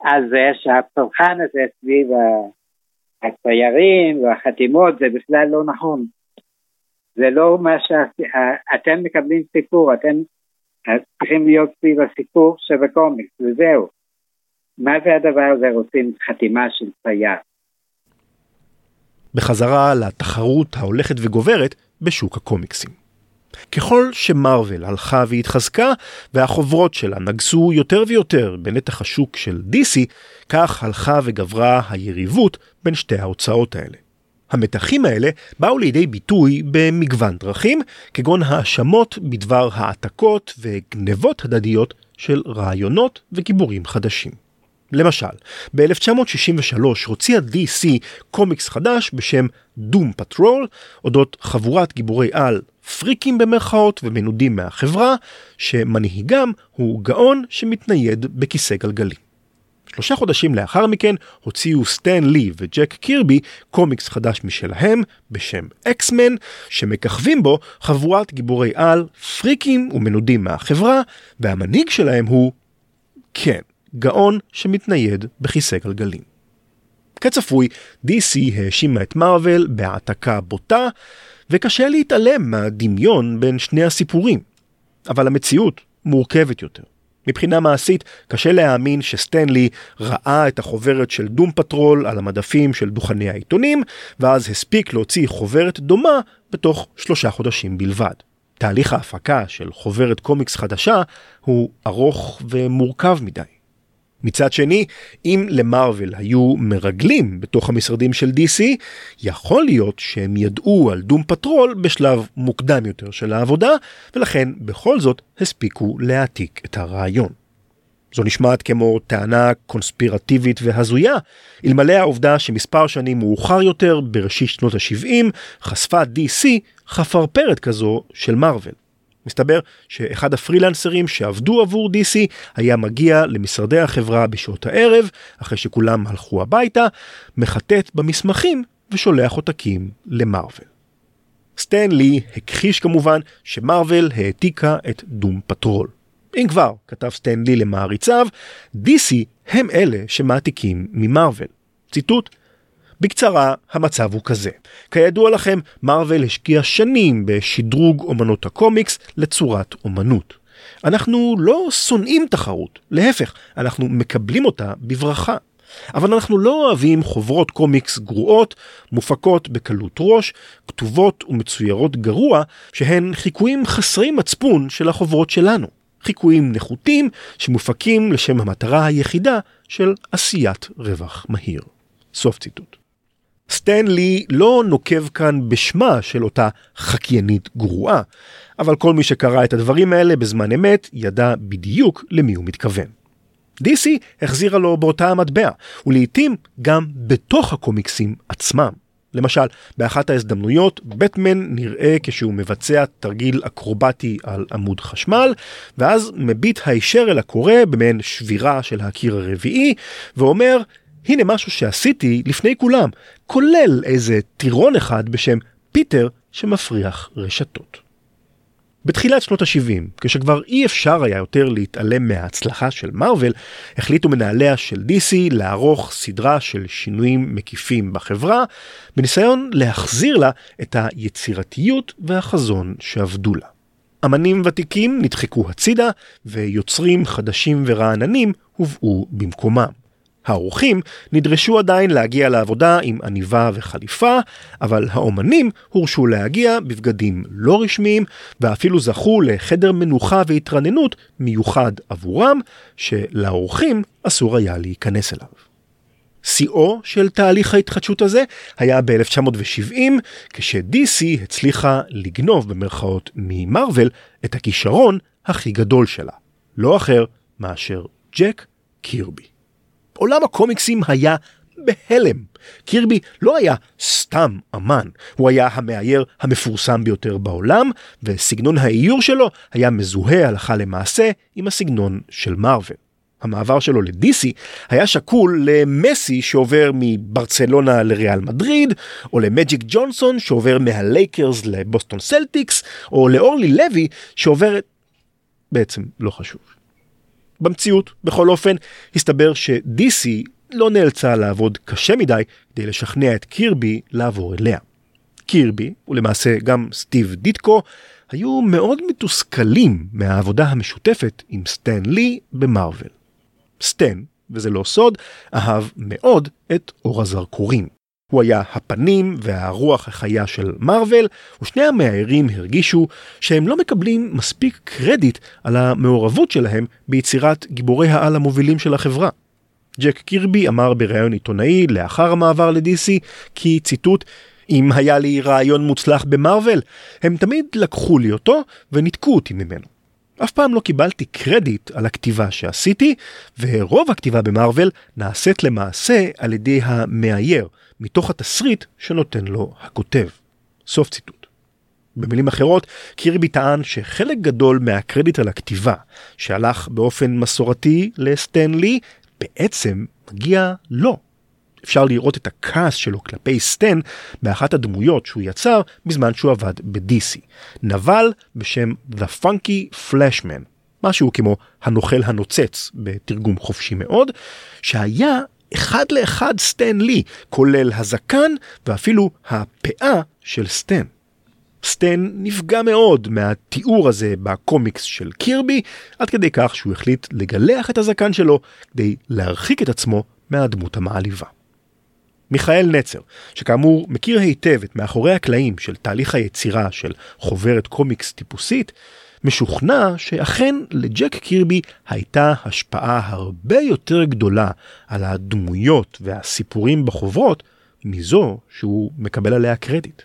על זה שהפולחן הזה סביב הציירים והחתימות זה בכלל לא נכון. זה לא מה שאתם מקבלים סיפור, אתם צריכים להיות סביב הסיפור שבקומיקס וזהו. מה זה הדבר הזה רוצים חתימה של צייר? בחזרה לתחרות ההולכת וגוברת בשוק הקומיקסים. ככל שמרוויל הלכה והתחזקה והחוברות שלה נגסו יותר ויותר בנתח השוק של DC, כך הלכה וגברה היריבות בין שתי ההוצאות האלה. המתחים האלה באו לידי ביטוי במגוון דרכים, כגון האשמות בדבר העתקות וגנבות הדדיות של רעיונות וגיבורים חדשים. למשל, ב-1963 הוציאה DC קומיקס חדש בשם Doom Patrol, אודות חבורת גיבורי על פריקים במרכאות ומנודים מהחברה, שמנהיגם הוא גאון שמתנייד בכיסא גלגלים. שלושה חודשים לאחר מכן הוציאו סטן לי וג'ק קירבי קומיקס חדש משלהם בשם X-Men, שמככבים בו חבורת גיבורי על, פריקים ומנודים מהחברה, והמנהיג שלהם הוא, כן, גאון שמתנייד בכיסא גלגלים. כצפוי, DC האשימה את מארוול בהעתקה בוטה, וקשה להתעלם מהדמיון בין שני הסיפורים. אבל המציאות מורכבת יותר. מבחינה מעשית, קשה להאמין שסטן לי ראה את החוברת של Doom Patrol על המדפים של דוכני העיתונים, ואז הספיק להוציא חוברת דומה בתוך שלושה חודשים בלבד. תהליך ההפקה של חוברת קומיקס חדשה הוא ארוך ומורכב מדי. מצד שני, אם למארוול היו מרגלים בתוך המשרדים של DC, יכול להיות שהם ידעו על דום פטרול בשלב מוקדם יותר של העבודה, ולכן בכל זאת הספיקו להעתיק את הרעיון. זו נשמעת כמו טענה קונספירטיבית והזויה, אלמלא העובדה שמספר שנים מאוחר יותר, בראשית שנות ה-70, חשפה DC חפרפרת כזו של מארוול. מסתבר שאחד הפרילנסרים שעבדו עבור DC היה מגיע למשרדי החברה בשעות הערב, אחרי שכולם הלכו הביתה, מחטט במסמכים ושולח עותקים למארוול. סטן לי הכחיש כמובן שמארוול העתיקה את Doom Patrol. אם כבר, כתב סטן לי למעריציו, DC הם אלה שמעתיקים ממארוול. ציטוט בקצרה, המצב הוא כזה. כידוע לכם, מארוול השקיעה שנים בשדרוג אומנות הקומיקס לצורת אומנות. אנחנו לא שונאים תחרות, להפך, אנחנו מקבלים אותה בברכה. אבל אנחנו לא אוהבים חוברות קומיקס גרועות, מופקות בקלות ראש, כתובות ומצוירות גרוע, שהן חיקויים חסרי מצפון של החוברות שלנו. חיקויים נחותים שמופקים לשם המטרה היחידה של עשיית רווח מהיר. סוף ציטוט. סטן לי לא נוקב כאן בשמה של אותה חקיינית גרועה, אבל כל מי שקרא את הדברים האלה בזמן אמת ידע בדיוק למי הוא מתכוון. DC החזירה לו באותה המטבע, ולעיתים גם בתוך הקומיקסים עצמם. למשל, באחת ההזדמנויות, בטמן נראה כשהוא מבצע תרגיל אקרובטי על עמוד חשמל, ואז מביט הישר אל הקורא במעין שבירה של הקיר הרביעי, ואומר, הנה משהו שעשיתי לפני כולם, כולל איזה טירון אחד בשם פיטר שמפריח רשתות. בתחילת שנות ה-70, כשכבר אי אפשר היה יותר להתעלם מההצלחה של מארוול, החליטו מנהליה של DC לערוך סדרה של שינויים מקיפים בחברה, בניסיון להחזיר לה את היצירתיות והחזון שאבדו לה. אמנים ותיקים נדחקו הצידה, ויוצרים חדשים ורעננים הובאו במקומם. האורחים נדרשו עדיין להגיע לעבודה עם עניבה וחליפה, אבל האומנים הורשו להגיע בבגדים לא רשמיים, ואפילו זכו לחדר מנוחה והתרננות מיוחד עבורם, שלאורחים אסור היה להיכנס אליו. שיאו של תהליך ההתחדשות הזה היה ב-1970, כש-DC הצליחה לגנוב במרכאות ממרוויל את הכישרון הכי גדול שלה, לא אחר מאשר ג'ק קירבי. עולם הקומיקסים היה בהלם. קירבי לא היה סתם אמן, הוא היה המאייר המפורסם ביותר בעולם, וסגנון האיור שלו היה מזוהה הלכה למעשה עם הסגנון של מארוול. המעבר שלו ל DC היה שקול למסי שעובר מברצלונה לריאל מדריד, או למג'יק ג'ונסון שעובר מהלייקרס לבוסטון סלטיקס, או לאורלי לוי שעוברת... בעצם לא חשוב. במציאות, בכל אופן, הסתבר ש-DC לא נאלצה לעבוד קשה מדי כדי לשכנע את קירבי לעבור אליה. קירבי, ולמעשה גם סטיב דיטקו, היו מאוד מתוסכלים מהעבודה המשותפת עם סטן לי במרוויל. סטן, וזה לא סוד, אהב מאוד את אור הזרקורים. הוא היה הפנים והרוח החיה של מארוול, ושני המאיירים הרגישו שהם לא מקבלים מספיק קרדיט על המעורבות שלהם ביצירת גיבורי העל המובילים של החברה. ג'ק קירבי אמר בריאיון עיתונאי לאחר המעבר ל-DC כי ציטוט אם היה לי רעיון מוצלח במארוול, הם תמיד לקחו לי אותו וניתקו אותי ממנו. אף פעם לא קיבלתי קרדיט על הכתיבה שעשיתי, ורוב הכתיבה במארוול נעשית למעשה על ידי המאייר, מתוך התסריט שנותן לו הכותב. סוף ציטוט. במילים אחרות, קירבי טען שחלק גדול מהקרדיט על הכתיבה, שהלך באופן מסורתי לסטנלי, בעצם מגיע לו. אפשר לראות את הכעס שלו כלפי סטן באחת הדמויות שהוא יצר בזמן שהוא עבד בדיסי. נבל בשם The Funky Flashman. משהו כמו הנוכל הנוצץ בתרגום חופשי מאוד, שהיה אחד לאחד סטן לי, כולל הזקן ואפילו הפאה של סטן. סטן נפגע מאוד מהתיאור הזה בקומיקס של קירבי, עד כדי כך שהוא החליט לגלח את הזקן שלו כדי להרחיק את עצמו מהדמות המעליבה. מיכאל נצר, שכאמור מכיר היטב את מאחורי הקלעים של תהליך היצירה של חוברת קומיקס טיפוסית, משוכנע שאכן לג'ק קירבי הייתה השפעה הרבה יותר גדולה על הדמויות והסיפורים בחוברות מזו שהוא מקבל עליה קרדיט.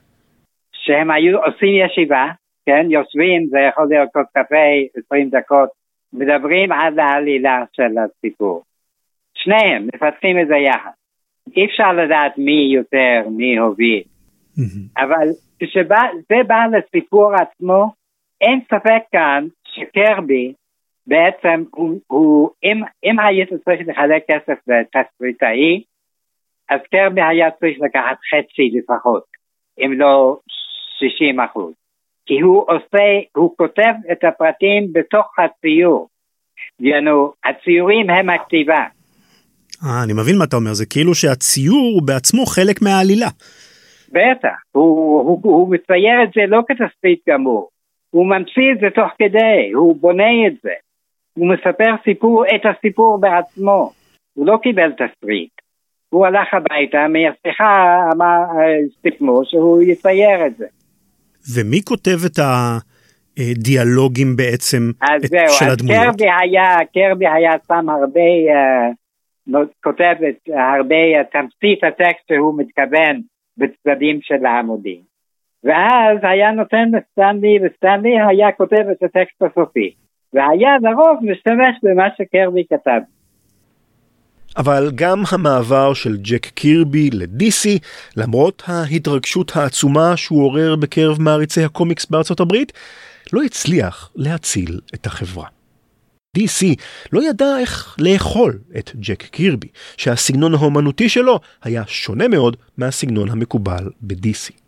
שהם היו עושים ישיבה, כן, יושבים, זה יכול להיות כוס קפה, 20 דקות, מדברים על העלילה של הסיפור. שניהם מפתחים את זה יחד. אי אפשר לדעת מי יותר, מי הוביל. אבל כשזה בא לסיפור עצמו, אין ספק כאן שקרבי בעצם הוא, הוא אם, אם היית צריך לחלק כסף לתסריטאי, אז קרבי היה צריך לקחת חצי לפחות, אם לא 60 אחוז. כי הוא עושה, הוא כותב את הפרטים בתוך הציור. יענו, הציורים הם הכתיבה. אה, אני מבין מה אתה אומר, זה כאילו שהציור הוא בעצמו חלק מהעלילה. בטח, הוא, הוא, הוא מצייר את זה לא כתסריט גמור, הוא ממציא את זה תוך כדי, הוא בונה את זה. הוא מספר סיפור, את הסיפור בעצמו. הוא לא קיבל תסריט. הוא הלך הביתה, מהשיחה אמר, סיכמו שהוא יצייר את זה. ומי כותב את הדיאלוגים בעצם אז את, זהו, של אז הדמויות? קרבי היה, קרבי היה שם הרבה, uh, כותב את הרבה uh, תמצית הטקסט שהוא מתכוון בצדדים של העמודים. ואז היה נותן לסטנלי, וסטנלי היה כותב את הטקסט הסופי. והיה לרוב משתמש במה שקרבי כתב. אבל גם המעבר של ג'ק קירבי לדיסי, למרות ההתרגשות העצומה שהוא עורר בקרב מעריצי הקומיקס בארצות הברית, לא הצליח להציל את החברה. DC לא ידע איך לאכול את ג'ק קירבי, שהסגנון האומנותי שלו היה שונה מאוד מהסגנון המקובל ב-DC.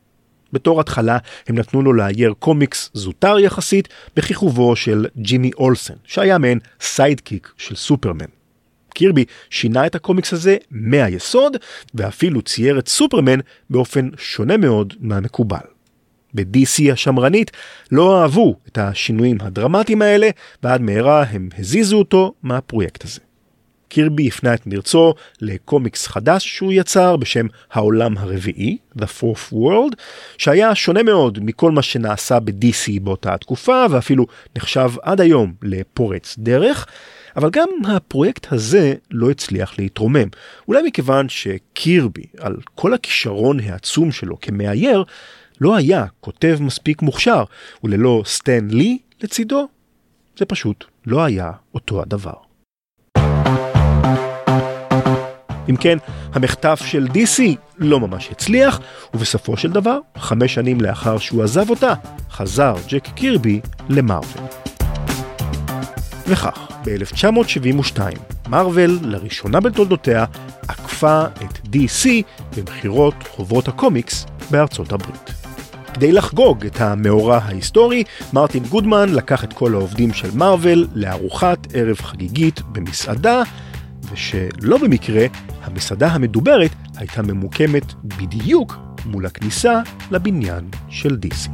בתור התחלה הם נתנו לו לאייר קומיקס זוטר יחסית בכיכובו של ג'ימי אולסן, שהיה מעין sidekick של סופרמן. קירבי שינה את הקומיקס הזה מהיסוד, ואפילו צייר את סופרמן באופן שונה מאוד מהמקובל. ב-DC השמרנית לא אהבו את השינויים הדרמטיים האלה, ועד מהרה הם הזיזו אותו מהפרויקט הזה. קירבי הפנה את מרצו לקומיקס חדש שהוא יצר בשם העולם הרביעי, The Fourth World, שהיה שונה מאוד מכל מה שנעשה ב-DC באותה התקופה, ואפילו נחשב עד היום לפורץ דרך. אבל גם הפרויקט הזה לא הצליח להתרומם. אולי מכיוון שקירבי, על כל הכישרון העצום שלו כמאייר, לא היה כותב מספיק מוכשר, וללא סטן לי לצידו, זה פשוט לא היה אותו הדבר. אם כן, המחטף של DC לא ממש הצליח, ובסופו של דבר, חמש שנים לאחר שהוא עזב אותה, חזר ג'ק קירבי למרוויל. וכך, ב-1972, מארוול, לראשונה בתולדותיה, עקפה את DC במכירות חוברות הקומיקס בארצות הברית. כדי לחגוג את המאורע ההיסטורי, מרטין גודמן לקח את כל העובדים של מארוול לארוחת ערב חגיגית במסעדה, ושלא במקרה, המסעדה המדוברת הייתה ממוקמת בדיוק מול הכניסה לבניין של DC.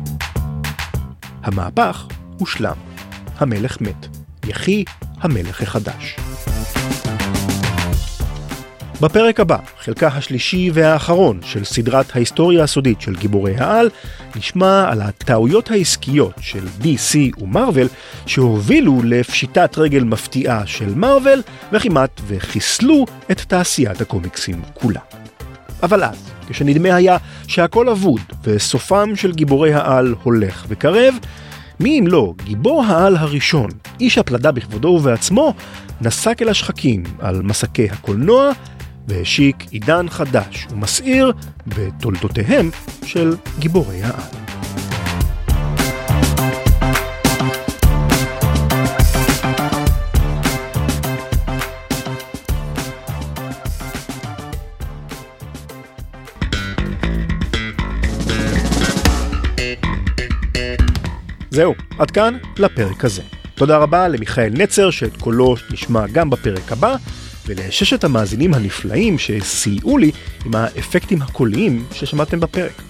המהפך הושלם. המלך מת. יחי המלך החדש. בפרק הבא, חלקה השלישי והאחרון של סדרת ההיסטוריה הסודית של גיבורי העל, נשמע על הטעויות העסקיות של DC ומרוויל שהובילו לפשיטת רגל מפתיעה של מרוויל וכמעט וחיסלו את תעשיית הקומיקסים כולה. אבל אז, כשנדמה היה שהכל אבוד וסופם של גיבורי העל הולך וקרב, מי אם לא גיבור העל הראשון, איש הפלדה בכבודו ובעצמו, נסק אל השחקים על מסקי הקולנוע והשיק עידן חדש ומסעיר בתולדותיהם של גיבורי העל. זהו, עד כאן לפרק הזה. תודה רבה למיכאל נצר שאת קולו נשמע גם בפרק הבא, ולששת המאזינים הנפלאים שסייעו לי עם האפקטים הקוליים ששמעתם בפרק.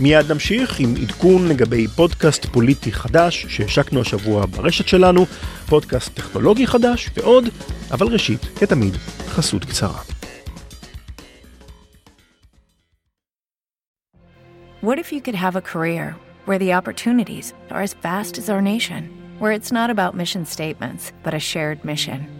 מיד נמשיך עם עדכון לגבי פודקאסט פוליטי חדש שהשקנו השבוע ברשת שלנו, פודקאסט טכנולוגי חדש ועוד, אבל ראשית, כתמיד, חסות קצרה. What if you could have a career where the opportunities are as vast as our nation, where it's not about mission statements, but a shared mission?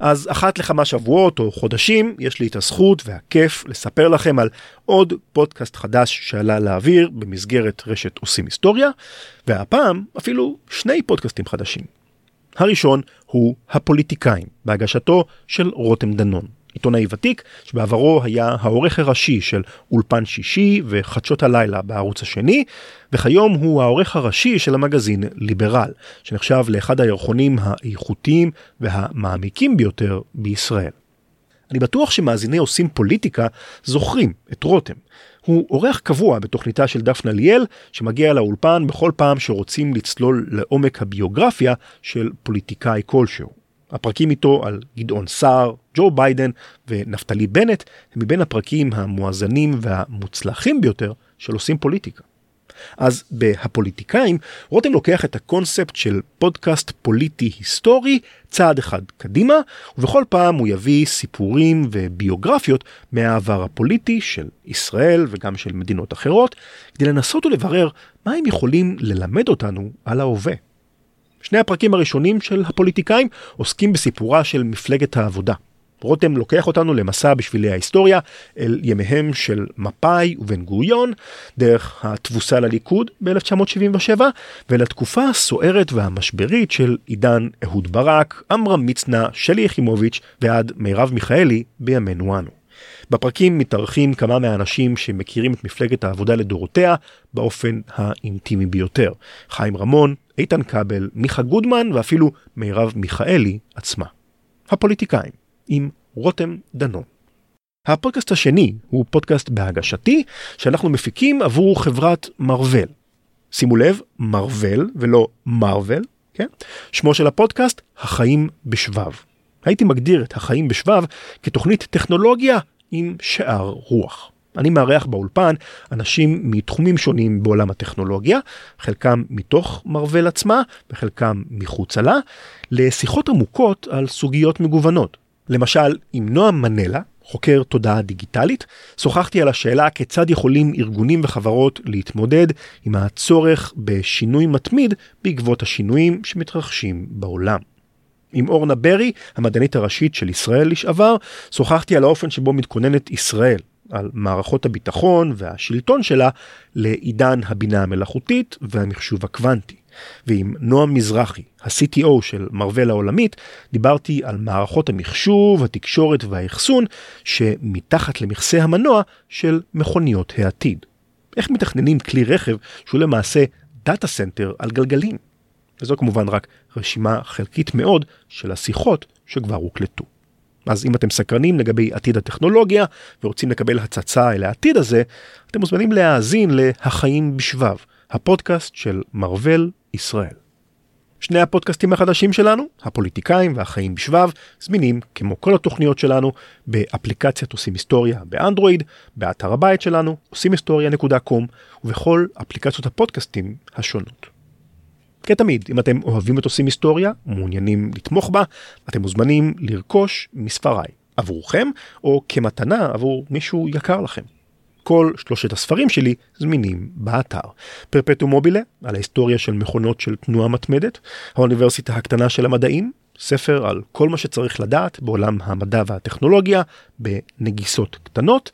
אז אחת לכמה שבועות או חודשים יש לי את הזכות והכיף לספר לכם על עוד פודקאסט חדש שעלה לאוויר במסגרת רשת עושים היסטוריה, והפעם אפילו שני פודקאסטים חדשים. הראשון הוא הפוליטיקאים, בהגשתו של רותם דנון. עיתונאי ותיק שבעברו היה העורך הראשי של אולפן שישי וחדשות הלילה בערוץ השני, וכיום הוא העורך הראשי של המגזין ליברל, שנחשב לאחד הירחונים האיכותיים והמעמיקים ביותר בישראל. אני בטוח שמאזיני עושים פוליטיקה זוכרים את רותם. הוא אורח קבוע בתוכניתה של דפנה ליאל, שמגיע לאולפן בכל פעם שרוצים לצלול לעומק הביוגרפיה של פוליטיקאי כלשהו. הפרקים איתו על גדעון סער, ג'ו ביידן ונפתלי בנט הם מבין הפרקים המואזנים והמוצלחים ביותר של עושים פוליטיקה. אז בהפוליטיקאים רותם לוקח את הקונספט של פודקאסט פוליטי היסטורי צעד אחד קדימה ובכל פעם הוא יביא סיפורים וביוגרפיות מהעבר הפוליטי של ישראל וגם של מדינות אחרות כדי לנסות ולברר מה הם יכולים ללמד אותנו על ההווה. שני הפרקים הראשונים של הפוליטיקאים עוסקים בסיפורה של מפלגת העבודה. רותם לוקח אותנו למסע בשבילי ההיסטוריה אל ימיהם של מפא"י ובן גוריון, דרך התבוסה לליכוד ב-1977, ולתקופה הסוערת והמשברית של עידן אהוד ברק, עמרם מצנע, שלי יחימוביץ' ועד מירב מיכאלי בימינו אנו. בפרקים מתארחים כמה מהאנשים שמכירים את מפלגת העבודה לדורותיה באופן האינטימי ביותר. חיים רמון, איתן כבל, מיכה גודמן ואפילו מירב מיכאלי עצמה. הפוליטיקאים, עם רותם דנון. הפודקאסט השני הוא פודקאסט בהגשתי שאנחנו מפיקים עבור חברת מרוול. שימו לב, מרוול ולא מרוול, כן? שמו של הפודקאסט, החיים בשבב. הייתי מגדיר את החיים בשבב כתוכנית טכנולוגיה עם שאר רוח. אני מארח באולפן אנשים מתחומים שונים בעולם הטכנולוגיה, חלקם מתוך מרוול עצמה וחלקם מחוצה לה, לשיחות עמוקות על סוגיות מגוונות. למשל, עם נועם מנלה, חוקר תודעה דיגיטלית, שוחחתי על השאלה כיצד יכולים ארגונים וחברות להתמודד עם הצורך בשינוי מתמיד בעקבות השינויים שמתרחשים בעולם. עם אורנה ברי, המדענית הראשית של ישראל לשעבר, שוחחתי על האופן שבו מתכוננת ישראל, על מערכות הביטחון והשלטון שלה לעידן הבינה המלאכותית והמחשוב הקוונטי. ועם נועם מזרחי, ה-CTO של מרוול העולמית, דיברתי על מערכות המחשוב, התקשורת והאחסון שמתחת למכסה המנוע של מכוניות העתיד. איך מתכננים כלי רכב שהוא למעשה data center על גלגלים? וזו כמובן רק רשימה חלקית מאוד של השיחות שכבר הוקלטו. אז אם אתם סקרנים לגבי עתיד הטכנולוגיה ורוצים לקבל הצצה אל העתיד הזה, אתם מוזמנים להאזין ל"החיים בשבב", הפודקאסט של מרוול ישראל. שני הפודקאסטים החדשים שלנו, הפוליטיקאים והחיים בשבב, זמינים כמו כל התוכניות שלנו באפליקציית עושים היסטוריה באנדרואיד, באתר הבית שלנו, עושים היסטוריה.קום ובכל אפליקציות הפודקאסטים השונות. כתמיד, אם אתם אוהבים את עושים היסטוריה ומעוניינים לתמוך בה, אתם מוזמנים לרכוש מספריי עבורכם או כמתנה עבור מישהו יקר לכם. כל שלושת הספרים שלי זמינים באתר. פרפטו מובילה, על ההיסטוריה של מכונות של תנועה מתמדת, האוניברסיטה הקטנה של המדעים, ספר על כל מה שצריך לדעת בעולם המדע והטכנולוגיה בנגיסות קטנות,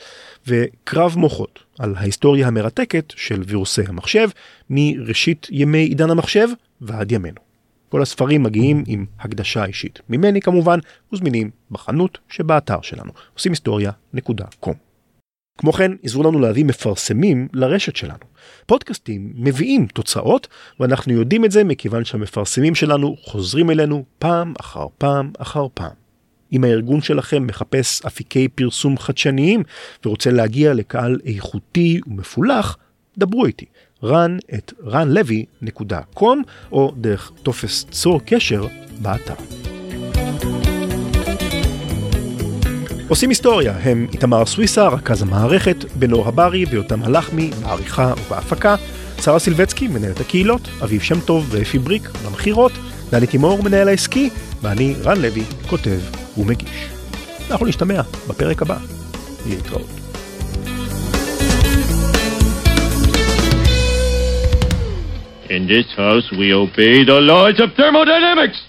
וקרב מוחות על ההיסטוריה המרתקת של וירוסי המחשב מראשית ימי עידן המחשב ועד ימינו. כל הספרים מגיעים עם הקדשה אישית ממני כמובן, וזמינים בחנות שבאתר שלנו, עושים היסטוריה.com. כמו כן, עזרו לנו להביא מפרסמים לרשת שלנו. פודקאסטים מביאים תוצאות, ואנחנו יודעים את זה מכיוון שהמפרסמים שלנו חוזרים אלינו פעם אחר פעם אחר פעם. אם הארגון שלכם מחפש אפיקי פרסום חדשניים ורוצה להגיע לקהל איכותי ומפולח, דברו איתי. run את runlevy.com או דרך טופס צור קשר באתר. עושים היסטוריה הם איתמר סוויסה, רכז המערכת, בנור הברי ויותם הלחמי, בעריכה ובהפקה, שרה סילבצקי, מנהלת הקהילות, אביב שם טוב ואפי בריק, במכירות, דני תימור, מנהל העסקי, ואני, רן לוי, כותב ומגיש. אנחנו נשתמע בפרק הבא. להתראות. In this house, we obey the laws of thermodynamics.